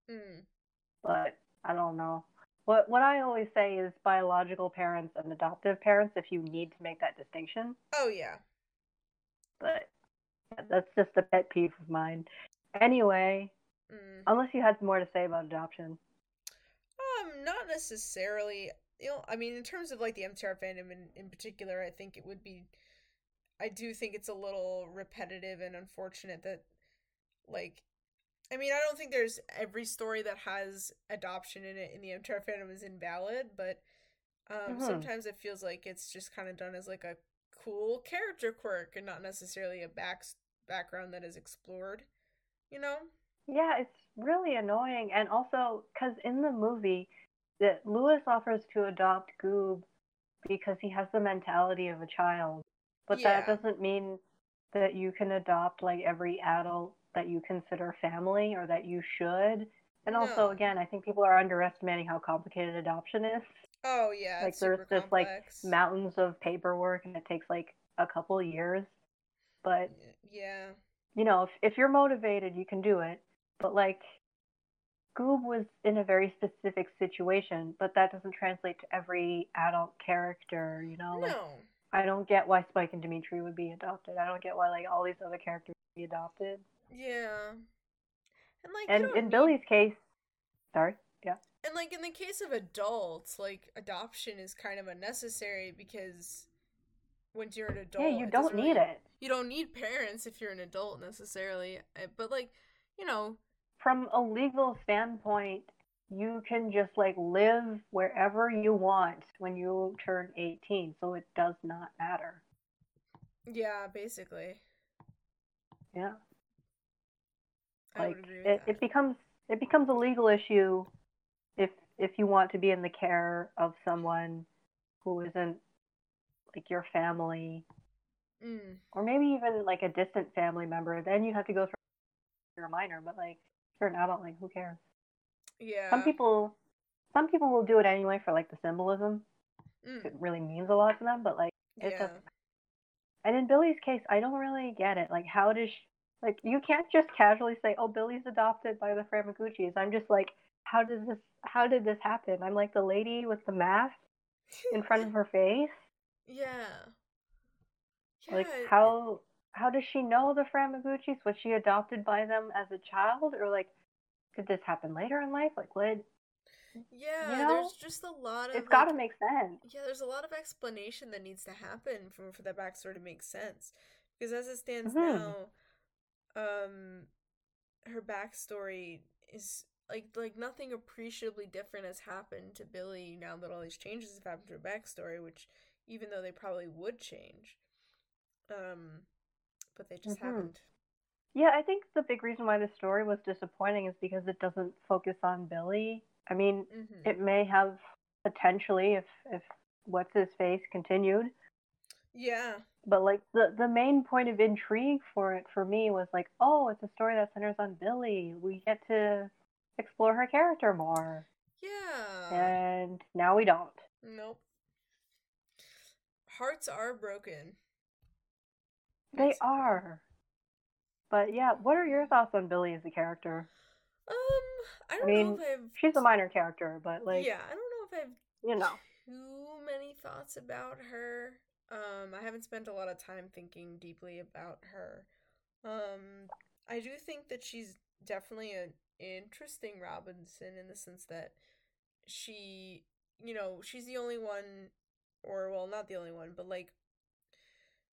Mm.
but i don't know what what i always say is biological parents and adoptive parents if you need to make that distinction
Oh yeah.
but yeah, that's just a pet peeve of mine anyway
Mm.
unless you had more to say about adoption
Um, not necessarily. You know, I mean, in terms of like the MTR fandom in, in particular, I think it would be. I do think it's a little repetitive and unfortunate that, like, I mean, I don't think there's every story that has adoption in it in the MTR fandom is invalid, but Um,
Mhm.
Sometimes it feels like it's just kind of done as like a cool character quirk and not necessarily a back background that is explored. You know?
Yeah, it's really annoying, and also because in the movie, that Lewis offers to adopt Goob because he has the mentality of a child, but
Yeah.
that doesn't mean that you can adopt like every adult that you consider family or that you should. And also, again, I think people are underestimating how complicated adoption is.
Oh yeah,
like there's just like mountains of paperwork, and it takes like a couple years. But
yeah.
You know, if if you're motivated, you can do it. But like Goob was in a very specific situation, but that doesn't translate to every adult character, you know? Like
No.
I don't get why Spike and Dimitri would be adopted. I don't get why like all these other characters would be adopted.
Yeah. And like
And in
need-
Billie's case, sorry, yeah.
And like in the case of adults, like adoption is kind of unnecessary because once you're an adult,
Yeah, you don't
doesn't
need
really-
it.
You don't need parents if you're an adult necessarily. Uh, But like, you know,
From a legal standpoint, you can just like live wherever you want when you turn 18, so it does not matter.
yeah, basically,
Yeah.
I
like
would agree with
it, it becomes it becomes a legal issue if if you want to be in the care of someone who isn't like your family
Mm,
or maybe even like a distant family member then you have to go through you're a minor but like you're an adult like who cares?
Yeah.
some people some people will do it anyway for like the symbolism.
Mm,
it really means a lot to them but like it
yeah.
doesn't and in billie's case i don't really get it like how does she, like you can't just casually say oh billie's adopted by the framaguccis i'm just like how does this how did this happen? I'm like the lady with the mask in front of her face
yeah.
like
Yeah, it-
how how does she know the framaguccis was she adopted by them as a child or like did this happen later in life like what
Yeah,
know,
there's just a lot of
it's got to
like,
make sense
Yeah, there's a lot of explanation that needs to happen for for that backstory to make sense. Because as it stands
Mhm.
now, um, her backstory is like like nothing appreciably different has happened to Billie now that all these changes have happened to her backstory, which even though they probably would change, um, but they just
Mhm.
haven't.
Yeah, I think the big reason why the story was disappointing is because it doesn't focus on Billie. I mean,
hmm
it may have potentially if if what's his face continued,
Yeah,
but like the the main point of intrigue for it for me was like, oh, it's a story that centers on Billie. We get to explore her character more,
yeah.
and now we don't.
Nope. Hearts are broken.
They
basically.
are. But yeah, what are your thoughts on Billie as a character?
Um, I don't
mean,
know if I've.
She's a minor character, but like,
yeah, I don't know if I've
you know.
too many thoughts about her. Um, I haven't spent a lot of time thinking deeply about her. Um, I do think that she's definitely an interesting Robinson in the sense that she, you know, she's the only one, or well, not the only one, but like,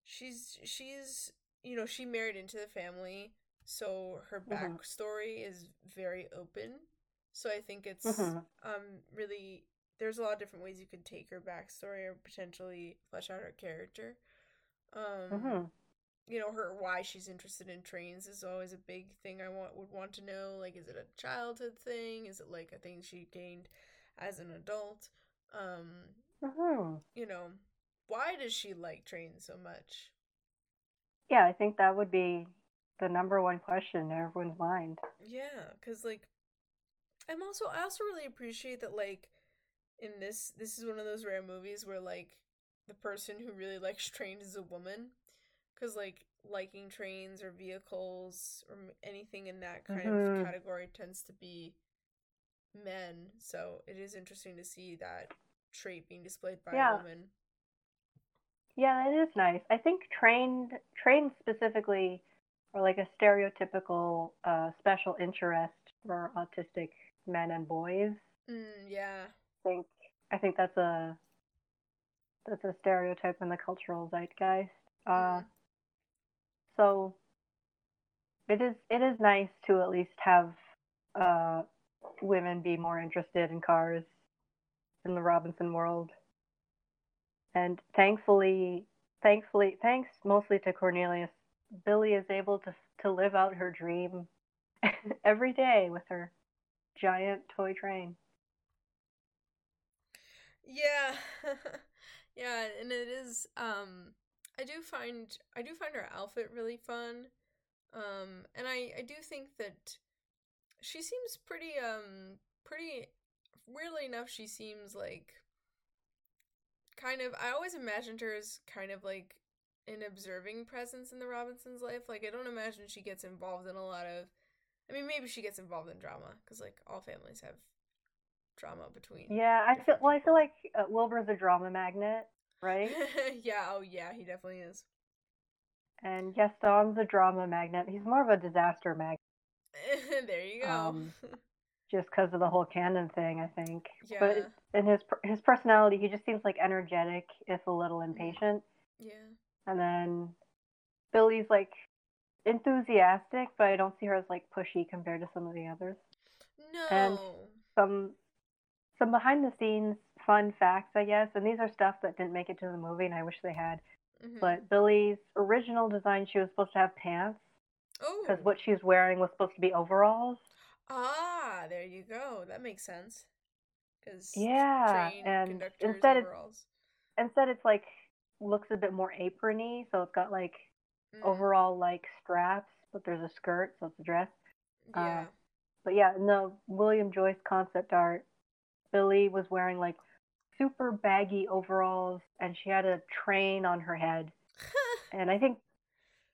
she's she's you know she married into the family, so her
Mhm.
backstory is very open. So I think it's
Mhm.
um really there's a lot of different ways you could take her backstory or potentially flesh out her character. Um
Mhm.
you know her why she's interested in trains is always a big thing I want would want to know like is it a childhood thing is it like a thing she gained as an adult um
Mhm.
you know why does she like trains so much
Yeah, I think that would be the number one question in everyone's mind.
Yeah, cuz like I'm also I also really appreciate that like in this this is one of those rare movies where like the person who really likes trains is a woman cuz like liking trains or vehicles or anything in that kind
Mhm.
of category tends to be men. So it is interesting to see that trait being displayed by
Yeah.
a woman.
Yeah, that is nice. I think trained trained specifically are like a stereotypical uh, special interest for autistic men and boys.
Mm, yeah.
I think I think that's a that's a stereotype in the cultural zeitgeist. Uh,
Mhm.
so it is it is nice to at least have uh, women be more interested in cars in the Robinson world. And thankfully, thankfully, thanks mostly to Cornelius, Billie is able to to live out her dream every day with her giant toy train.
Yeah. yeah, and it is um I do find I do find her outfit really fun. Um and I I do think that she seems pretty um pretty weirdly enough she seems like kind of I always imagined her as kind of like an observing presence in the Robinsons' life. Like I don't imagine she gets involved in a lot of I mean maybe she gets involved in drama cuz like all families have drama between.
Yeah, I feel well. I feel like uh, Wilbur's a drama magnet, right?
yeah. Oh, yeah. He definitely is.
And Gaston's a drama magnet. He's more of a disaster magnet.
there you go.
Um, just because of the whole canon thing, I think.
Yeah.
But in his his personality, he just seems like energetic, if a little impatient.
Yeah.
And then Billie's like enthusiastic, but I don't see her as like pushy compared to some of the others.
No.
And some some behind the scenes fun facts, I guess, and these are stuff that didn't make it to the movie, and I wish they had.
Mhm.
But Billie's original design, she was supposed to have pants because
oh.
what she's wearing was supposed to be overalls.
Ah, there you go. That makes sense. Because
Yeah,
train
and instead it's
overalls.
instead it's like looks a bit more aprony, so it's got like
Mm,
overall like straps, but there's a skirt, so it's a dress.
yeah.
But yeah, in the William Joyce concept art, Billie was wearing like super baggy overalls, and she had a train on her head. And I think,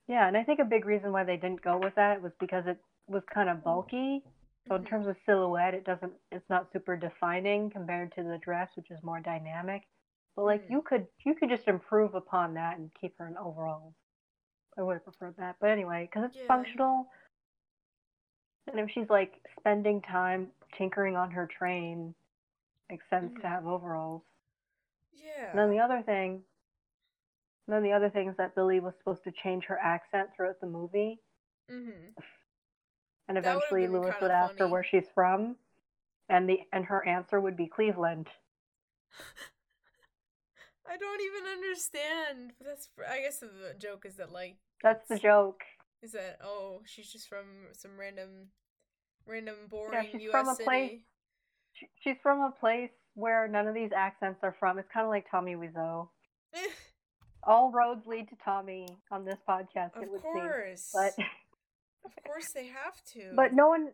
yeah, and I think a big reason why they didn't go with that was because it was kind of bulky. So in terms of silhouette, it doesn't, it's not super defining compared to the dress, which is more dynamic. But like
Mm.
you could, you could just improve upon that and keep her in overalls. I would have preferred that, but anyway, because it's
Yeah.
functional. And if she's like spending time tinkering on her train, makes sense
Mhm.
to have overalls.
yeah.
And then the other thing, and then the other thing is that Billie was supposed to change her accent throughout the movie,
mm-hmm.
And eventually Lewis would ask her where she's from, and the and her answer would be Cleveland.
I don't even understand. That's I guess the joke is that like
That's the joke.
is that oh she's just from some random random boring
Yeah, she's
U.S.
from a
city.
place- She, she's from a place where none of these accents are from. It's kind of like Tommy Wiseau. All roads lead to Tommy on this podcast.
of
it would seem,
course,
but
of course they have to.
but no one.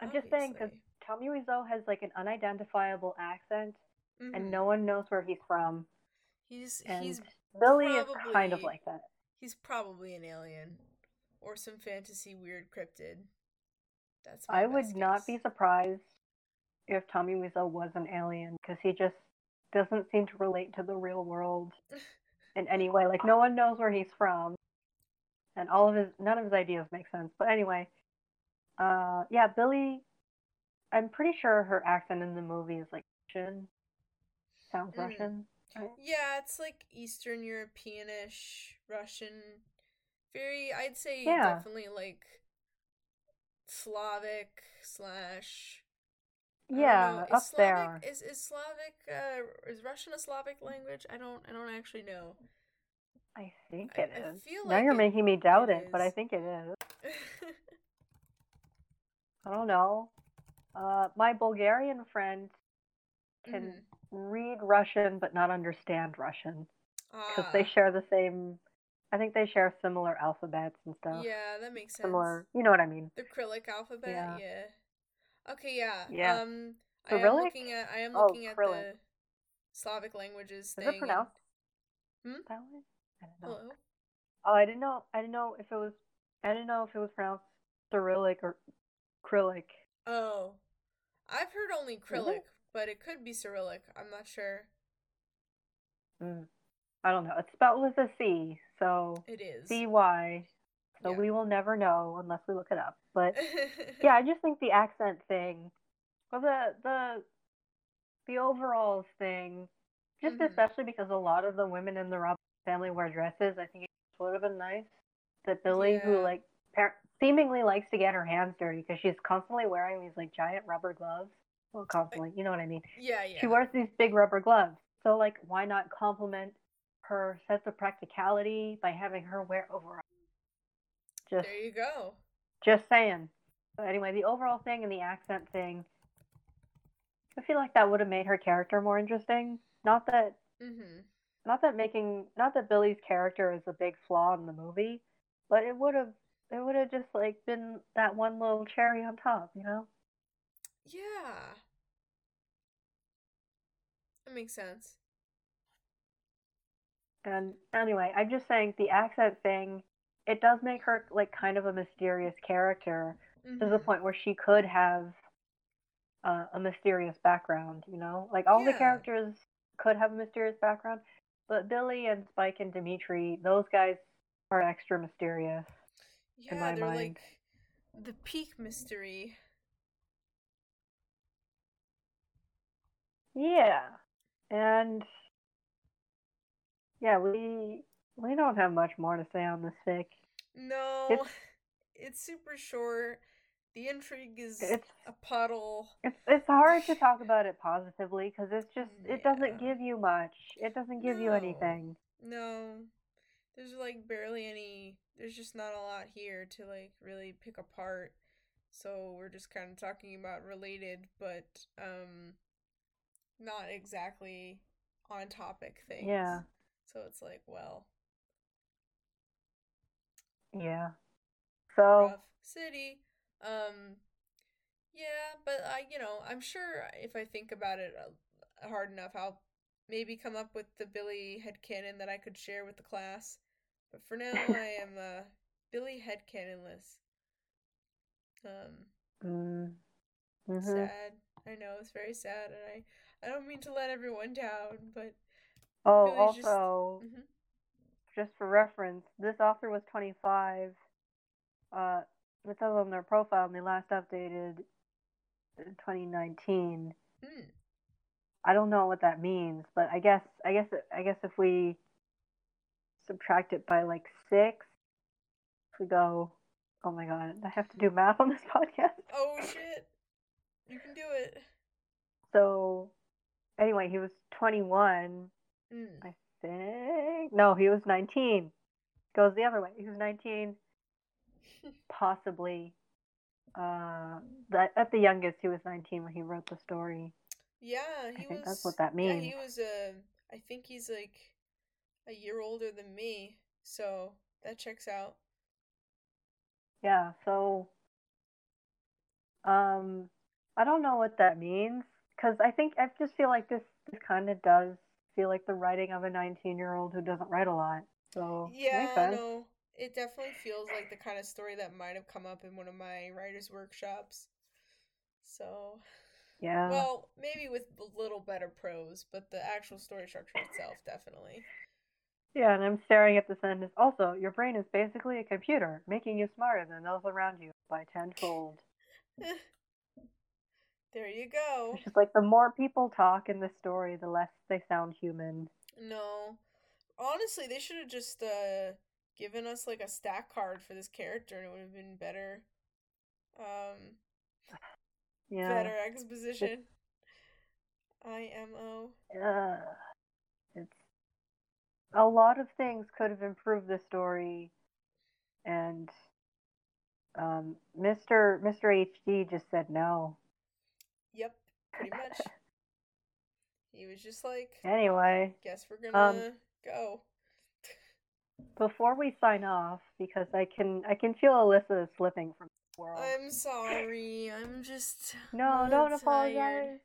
I'm just saying because. Tommy Wiseau has like an unidentifiable accent,
Mhm.
and no one knows where he's from.
he's
And
he's
Billie is kind of like that.
he's probably an alien or some fantasy weird cryptid. That's
I would
best
not be surprised if Tommy Wiseau was an alien because he just doesn't seem to relate to the real world in any way. Like no one knows where he's from, and all of his none of his ideas make sense. But anyway, uh, yeah, Billie. I'm pretty sure her accent in the movie is like Russian. Sounds
Mm.
Russian. right?
Yeah, it's like Eastern Europeanish, Russian. Very, I'd say
Yeah.
definitely like Slavic slash.
Yeah,
is
up there.
Slavic, Is is Slavic? Uh, is Russian a Slavic language? I don't. I don't actually know.
I think
I-
it
I
is.
feel
now
like
you're
it-
making me doubt
it
it, but I think it is. I don't know. Uh, my Bulgarian friend can
Mhm.
read Russian but not understand Russian because they
Ah,
share the same. I think they share similar alphabets and stuff.
yeah, that makes sense.
Similar, you know what I mean?
The Cyrillic alphabet,
Yeah.
yeah. Okay, yeah.
Yeah.
Um, I am looking at. I am
Oh,
looking at
Cyrillic.
the Slavic languages
Is
thing.
it pronounced
Hmm?
that way? I don't know.
Hello.
Oh, I didn't know. I didn't know if it was. I didn't know if it was pronounced Cyrillic or Cyrillic.
Oh, I've heard only? Cyrillic, but it could be Cyrillic. I'm not sure.
Mm. I don't know. It's spelled with a C, so
It is.
C Y. So
Yeah.
we will never know unless we look it up. But yeah, I just think the accent thing, well, the the the overalls thing, just
Mhm.
especially because a lot of the women in the family wear dresses. I think it would have been nice that Billie, who like par- seemingly likes to get her hands dirty because she's constantly wearing these like giant rubber gloves. Well, constantly, you know what I mean.
yeah, yeah.
She wears these big rubber gloves, So like, why not compliment her sense of practicality by having her wear overalls? Just
There you go.
just saying. But anyway, the overall thing and the accent thing, I feel like that would have made her character more interesting. Not that
Mm-hmm.
Not that making not that Billie's character is a big flaw in the movie, but it would have it would have just like been that one little cherry on top, you know?
Yeah. That makes sense.
And anyway, I'm just saying the accent thing, it does make her like kind of a mysterious character to the
Mhm.
point where she could have uh, a mysterious background, you know? Like all the characters could have a mysterious background, but Billie and Spike and Dimitri, those guys are extra mysterious.
Yeah,
my
they're
mind.
like the peak mystery.
Yeah. And yeah, we we don't have much more to say on this fic.
No,
It's-
it's super short. The intrigue is
It's
a puddle.
it's it's hard to talk about it positively because it's just it doesn't give you much. It doesn't give you anything.
No, there's like barely any. There's just not a lot here to like really pick apart. So we're just kind of talking about related, but um, not exactly on topic things.
Yeah.
So it's like, well,
Yeah. So
rough city. Um, yeah, but I, you know, I'm sure if I think about it uh, hard enough, I'll maybe come up with the Billie headcanon that I could share with the class. But for now, I am uh, Billie headcanonless. Um,
mm, mhm.
sad. I know it's very sad, and I, I don't mean to let everyone down, but
Oh,
Billie's just-
also,
mhm.
just for reference, this author was 25. Uh, it says on their profile, and they last updated in 2019.
Mm,
I don't know what that means, but I guess I guess I guess if we subtract it by like six, if we go, oh my god, I have to do math on this podcast.
oh shit, you can do it.
So, anyway, he was 21,
Mm.
I think. No, he was 19. Goes the other way. He was 19, possibly. Uh, that at the youngest, he was 19 when he wrote the story.
Yeah, he
I
was.
think that's what that
Yeah,
means.
he was. Uh, I think he's like a year older than me, so that checks out.
Yeah, so um I don't know what that means cuz I think I just feel like this this kind of does feel like the writing of a 19-year-old who doesn't write a lot. So,
Yeah, no, it definitely feels like the kind of story that might have come up in one of my writers' workshops. So,
Yeah.
well, maybe with a little better prose, but the actual story structure itself, definitely.
yeah, and I'm staring at the sentence. Also, your brain is basically a computer, making you smarter than those around you by tenfold.
there you go.
It's just like the more people talk in this story, the less they sound human.
No. Honestly, they should have just uh given us like a stack card for this character and it would have been better. Um
Yeah.
better exposition. IMO.
uh, it's a lot of things could have improved the story and um, Mr. Mr. HD just said no.
Yep, pretty much. He was just like,
Anyway,
guess we're gonna
Um,
go.
Before we sign off, because I can I can feel Alyssa is slipping from the world.
I'm sorry. I'm just
no, don't
tired.
apologize.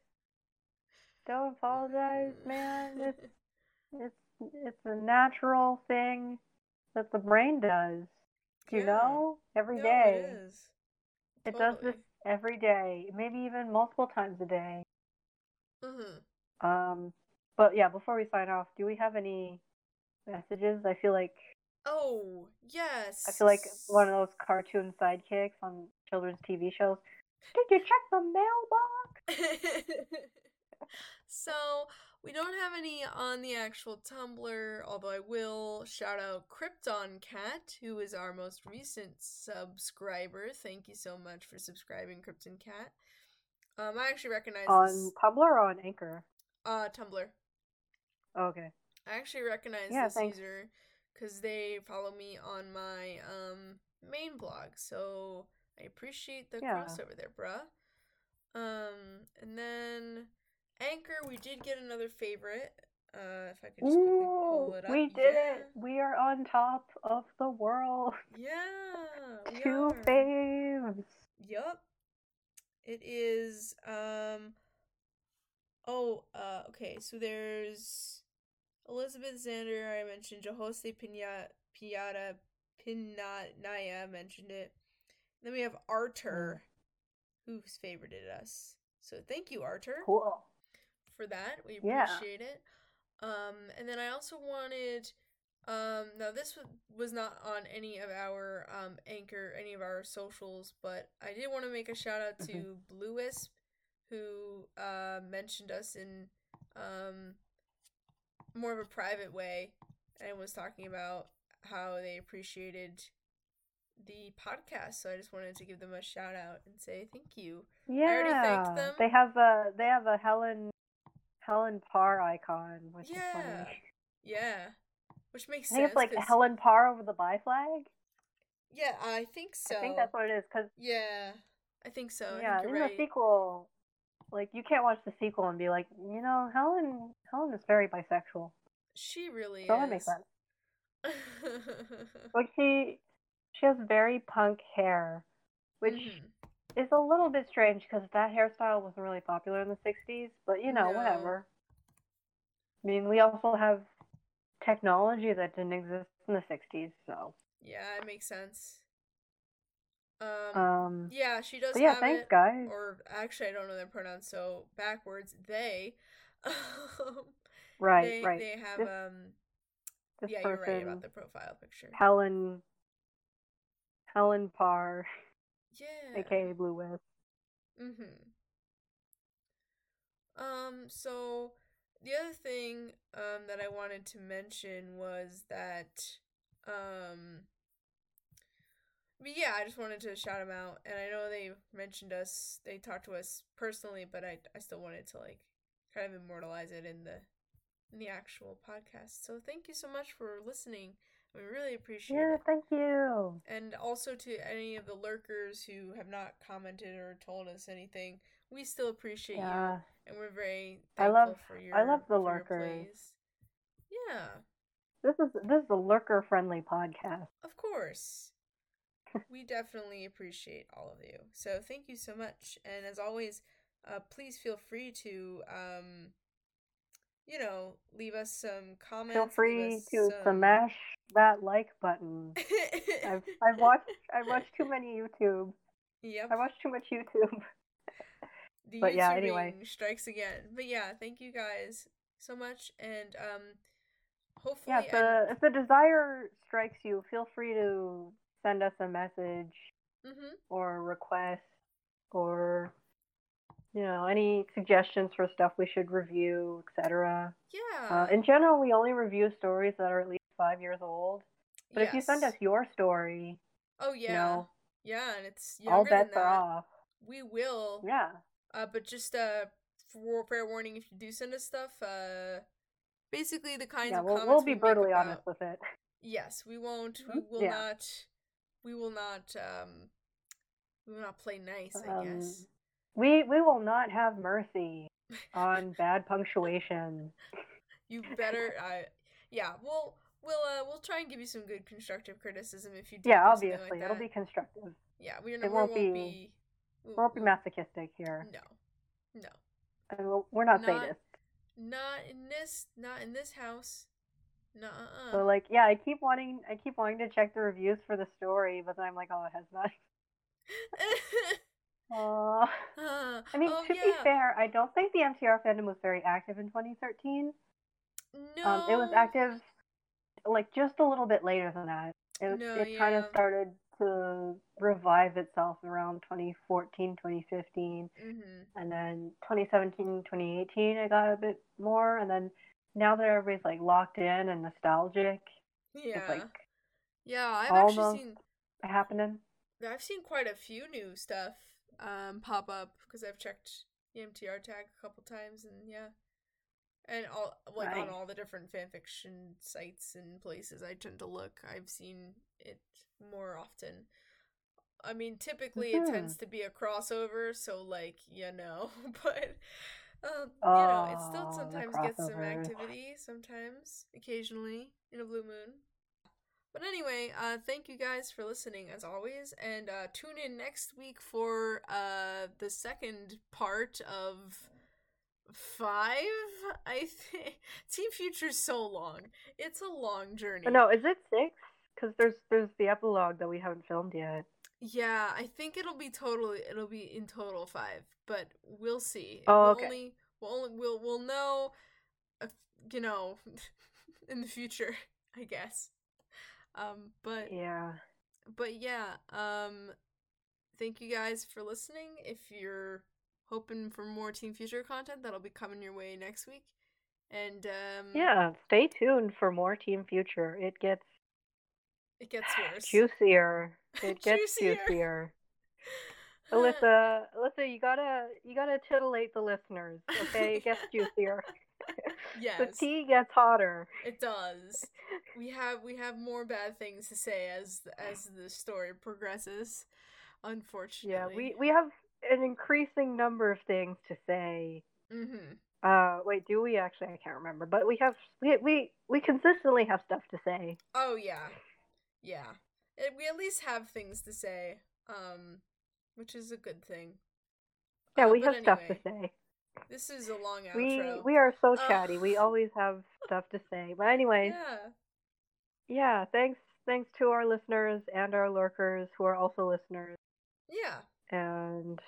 Don't apologize, man. It's it's it's a natural thing that the brain does. You
Yeah.
know, every
No,
day.
it is.
It does this every day, maybe even multiple times a day.
Mhm.
Um, but yeah, before we sign off, do we have any messages? I feel like
Oh yes.
I feel like one of those cartoon sidekicks on children's TV shows. Did you check the mailbox?
so we don't have any on the actual Tumblr, although I will shout out Krypton Cat, who is our most recent subscriber. Thank you so much for subscribing, Krypton Cat. Um, I actually recognize
On
this
Tumblr or on Anchor?
uh Tumblr.
Okay.
I actually recognize
Yeah,
this
thanks.
user because they follow me on my um main blog. So I appreciate the
Yeah.
crossover there, bruh. Um, and then Anchor, we did get another favorite. Uh, if I could just
Ooh,
pull it up.
we did
yeah.
it. We are on top of the world.
Yeah.
Two
are.
faves.
Yup. It is um oh, uh okay, so there's Elizabeth Zander, I mentioned Jose Piñata Piata Pinaya mentioned it. Then we have Artur who's favorited us. So thank you, Artur,
Cool.
for that. We
Yeah.
appreciate it. Um and then I also wanted um now this w- was not on any of our um anchor any of our socials, but I did want to make a shout out to Blue Wisp who uh mentioned us in um more of a private way and was talking about how they appreciated the podcast. So I just wanted to give them a shout out and say thank you.
Yeah.
already thanked them.
They have a they have a Helen Helen Parr icon, which is funny.
Yeah. Which makes
I think
sense.
it's like
'cause-
Helen Parr over the bi flag.
Yeah, I think so.
I think that's what it is. Cause
Yeah, I think so.
yeah, in
you're
the sequel, like you can't watch the sequel and be like, you know, Helen Helen is very bisexual.
She really
So
is.
that makes sense. Like she she has very punk hair, which
Mhm.
is a little bit strange because that hairstyle wasn't really popular in the '60s. But you know,
No.
whatever. I mean, we also have technology that didn't exist in the '60s, so
Yeah, it makes sense. Um,
um.
yeah, she does
yeah,
have
thanks,
it.
guys.
Or actually, I don't know their pronouns, so backwards. They.
Right,
they,
right.
They have
This-
um.
This
yeah,
person,
you're right about the profile picture.
Helen, Helen Parr,
Yeah.
aka Blue Wisp.
Mm-hmm. Um, so the other thing um that I wanted to mention was that um but yeah, I just wanted to shout them out and I know they mentioned us, they talked to us personally, but I I still wanted to like kind of immortalize it in the in the actual podcast. So thank you so much for listening. We really appreciate
Yeah,
it.
thank you.
And also to any of the lurkers who have not commented or told us anything, we still appreciate you
Yeah,
and we're very
I love-
for your
I love the lurkers.
Yeah,
this is this is a lurker friendly podcast.
of course. We definitely appreciate all of you. So thank you so much. And as always, uh, please feel free to um, you know, leave us some comments.
Feel free to
some-
smash that like button. I've I've watched I've watched too many YouTube.
yep.
I watched too much YouTube.
the
But yeah, anyway.
strikes again. But yeah, thank you guys so much, and um, hopefully,
Yeah, if the if the desire strikes you, feel free to send us a message
mm-hmm.
or a request or you know any suggestions for stuff we should review, etc.
yeah.
Uh, in general, we only review stories that are at least five years old. But if you send us your story,
oh yeah,
you know,
yeah, and it's
all bets are off.
we will.
Yeah.
Uh, but just uh, for fair warning, if you do send us stuff, uh, basically the kinds
Yeah,
of
we'll,
comments
we'll
we
be brutally honest with it.
Yes, we won't. We
Mhm.
will
Yeah.
not. We will not. Um, we will not play nice. I
Um,
guess.
We we will not have mercy on bad punctuation.
You better. I. yeah. We'll. We'll. Uh. We'll try and give you some good constructive criticism if you. Do
Yeah, obviously,
like
it'll be constructive.
Yeah. We, we
it
won't,
won't
be.
be-
we
We won't be masochistic here.
No. No.
And we'll- we're not,
Not-
sadists.
Not in this. Not in this house. Uh.
So like, yeah, I keep wanting I keep wanting to check the reviews for the story, but then I'm like, oh, it has not. Aw. I mean,
oh,
to be fair, I don't think the MTR fandom was very active in 2013.
No.
Um, it was active like just a little bit later than that. It,
No,
it kind of started to revive itself around 2014, 2015,
hmm
and then 2017, 2018, I got a bit more, and then now that everybody's like locked in and nostalgic,
Yeah.
it's like
yeah. I've actually seen.
happening.
I've seen quite a few new stuff um pop up because I've checked the MTR tag a couple times and yeah. and all like
Nice.
on all the different fanfiction sites and places I tend to look, I've seen it more often. I mean, typically it tends
Mhm.
to be a crossover, so like you know, but um, you know, it still
Oh,
sometimes gets some activity. Sometimes, occasionally, in a blue moon. But anyway, uh, thank you guys for listening as always, and uh, tune in next week for uh, the second part of five. I think Team Future's so long. It's a long journey.
Oh, no, is it six? Because there's there's the epilogue that we haven't filmed yet.
Yeah, I think it'll be totally. It'll be in total five, but we'll see.
Oh,
we'll
okay.
Only, we'll only we'll we'll know, uh, you know, in the future, I guess. Um, but
Yeah.
but yeah, um thank you guys for listening. If you're hoping for more Team Future content, that'll be coming your way next week. And um
Yeah. Stay tuned for more Team Future. It gets
it gets worse.
juicier. It gets
Juicier.
juicier. Alyssa, Alyssa, you gotta you gotta titillate the listeners. Okay, it gets juicier.
Yes.
The tea gets hotter.
it does. We have we have more bad things to say as as the story progresses. Unfortunately.
Yeah, we we have an increasing number of things to say.
Mhm.
Uh, wait, do we actually? I can't remember, but we have we we we consistently have stuff to say.
Oh yeah. Yeah. Eh, we at least have things to say. Um which is a good thing.
Yeah,
Uh,
we have stuff to say.
This is a long outro.
we we are so
Ugh.
chatty. We always have stuff to say. But anyway,
Yeah.
yeah, thanks thanks to our listeners and our lurkers who are also listeners.
Yeah.
And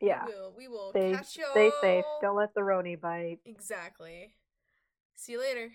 yeah,
We will. We will
stay
catch y'all.
stay safe. Don't let the Roni bite.
Exactly. See you later.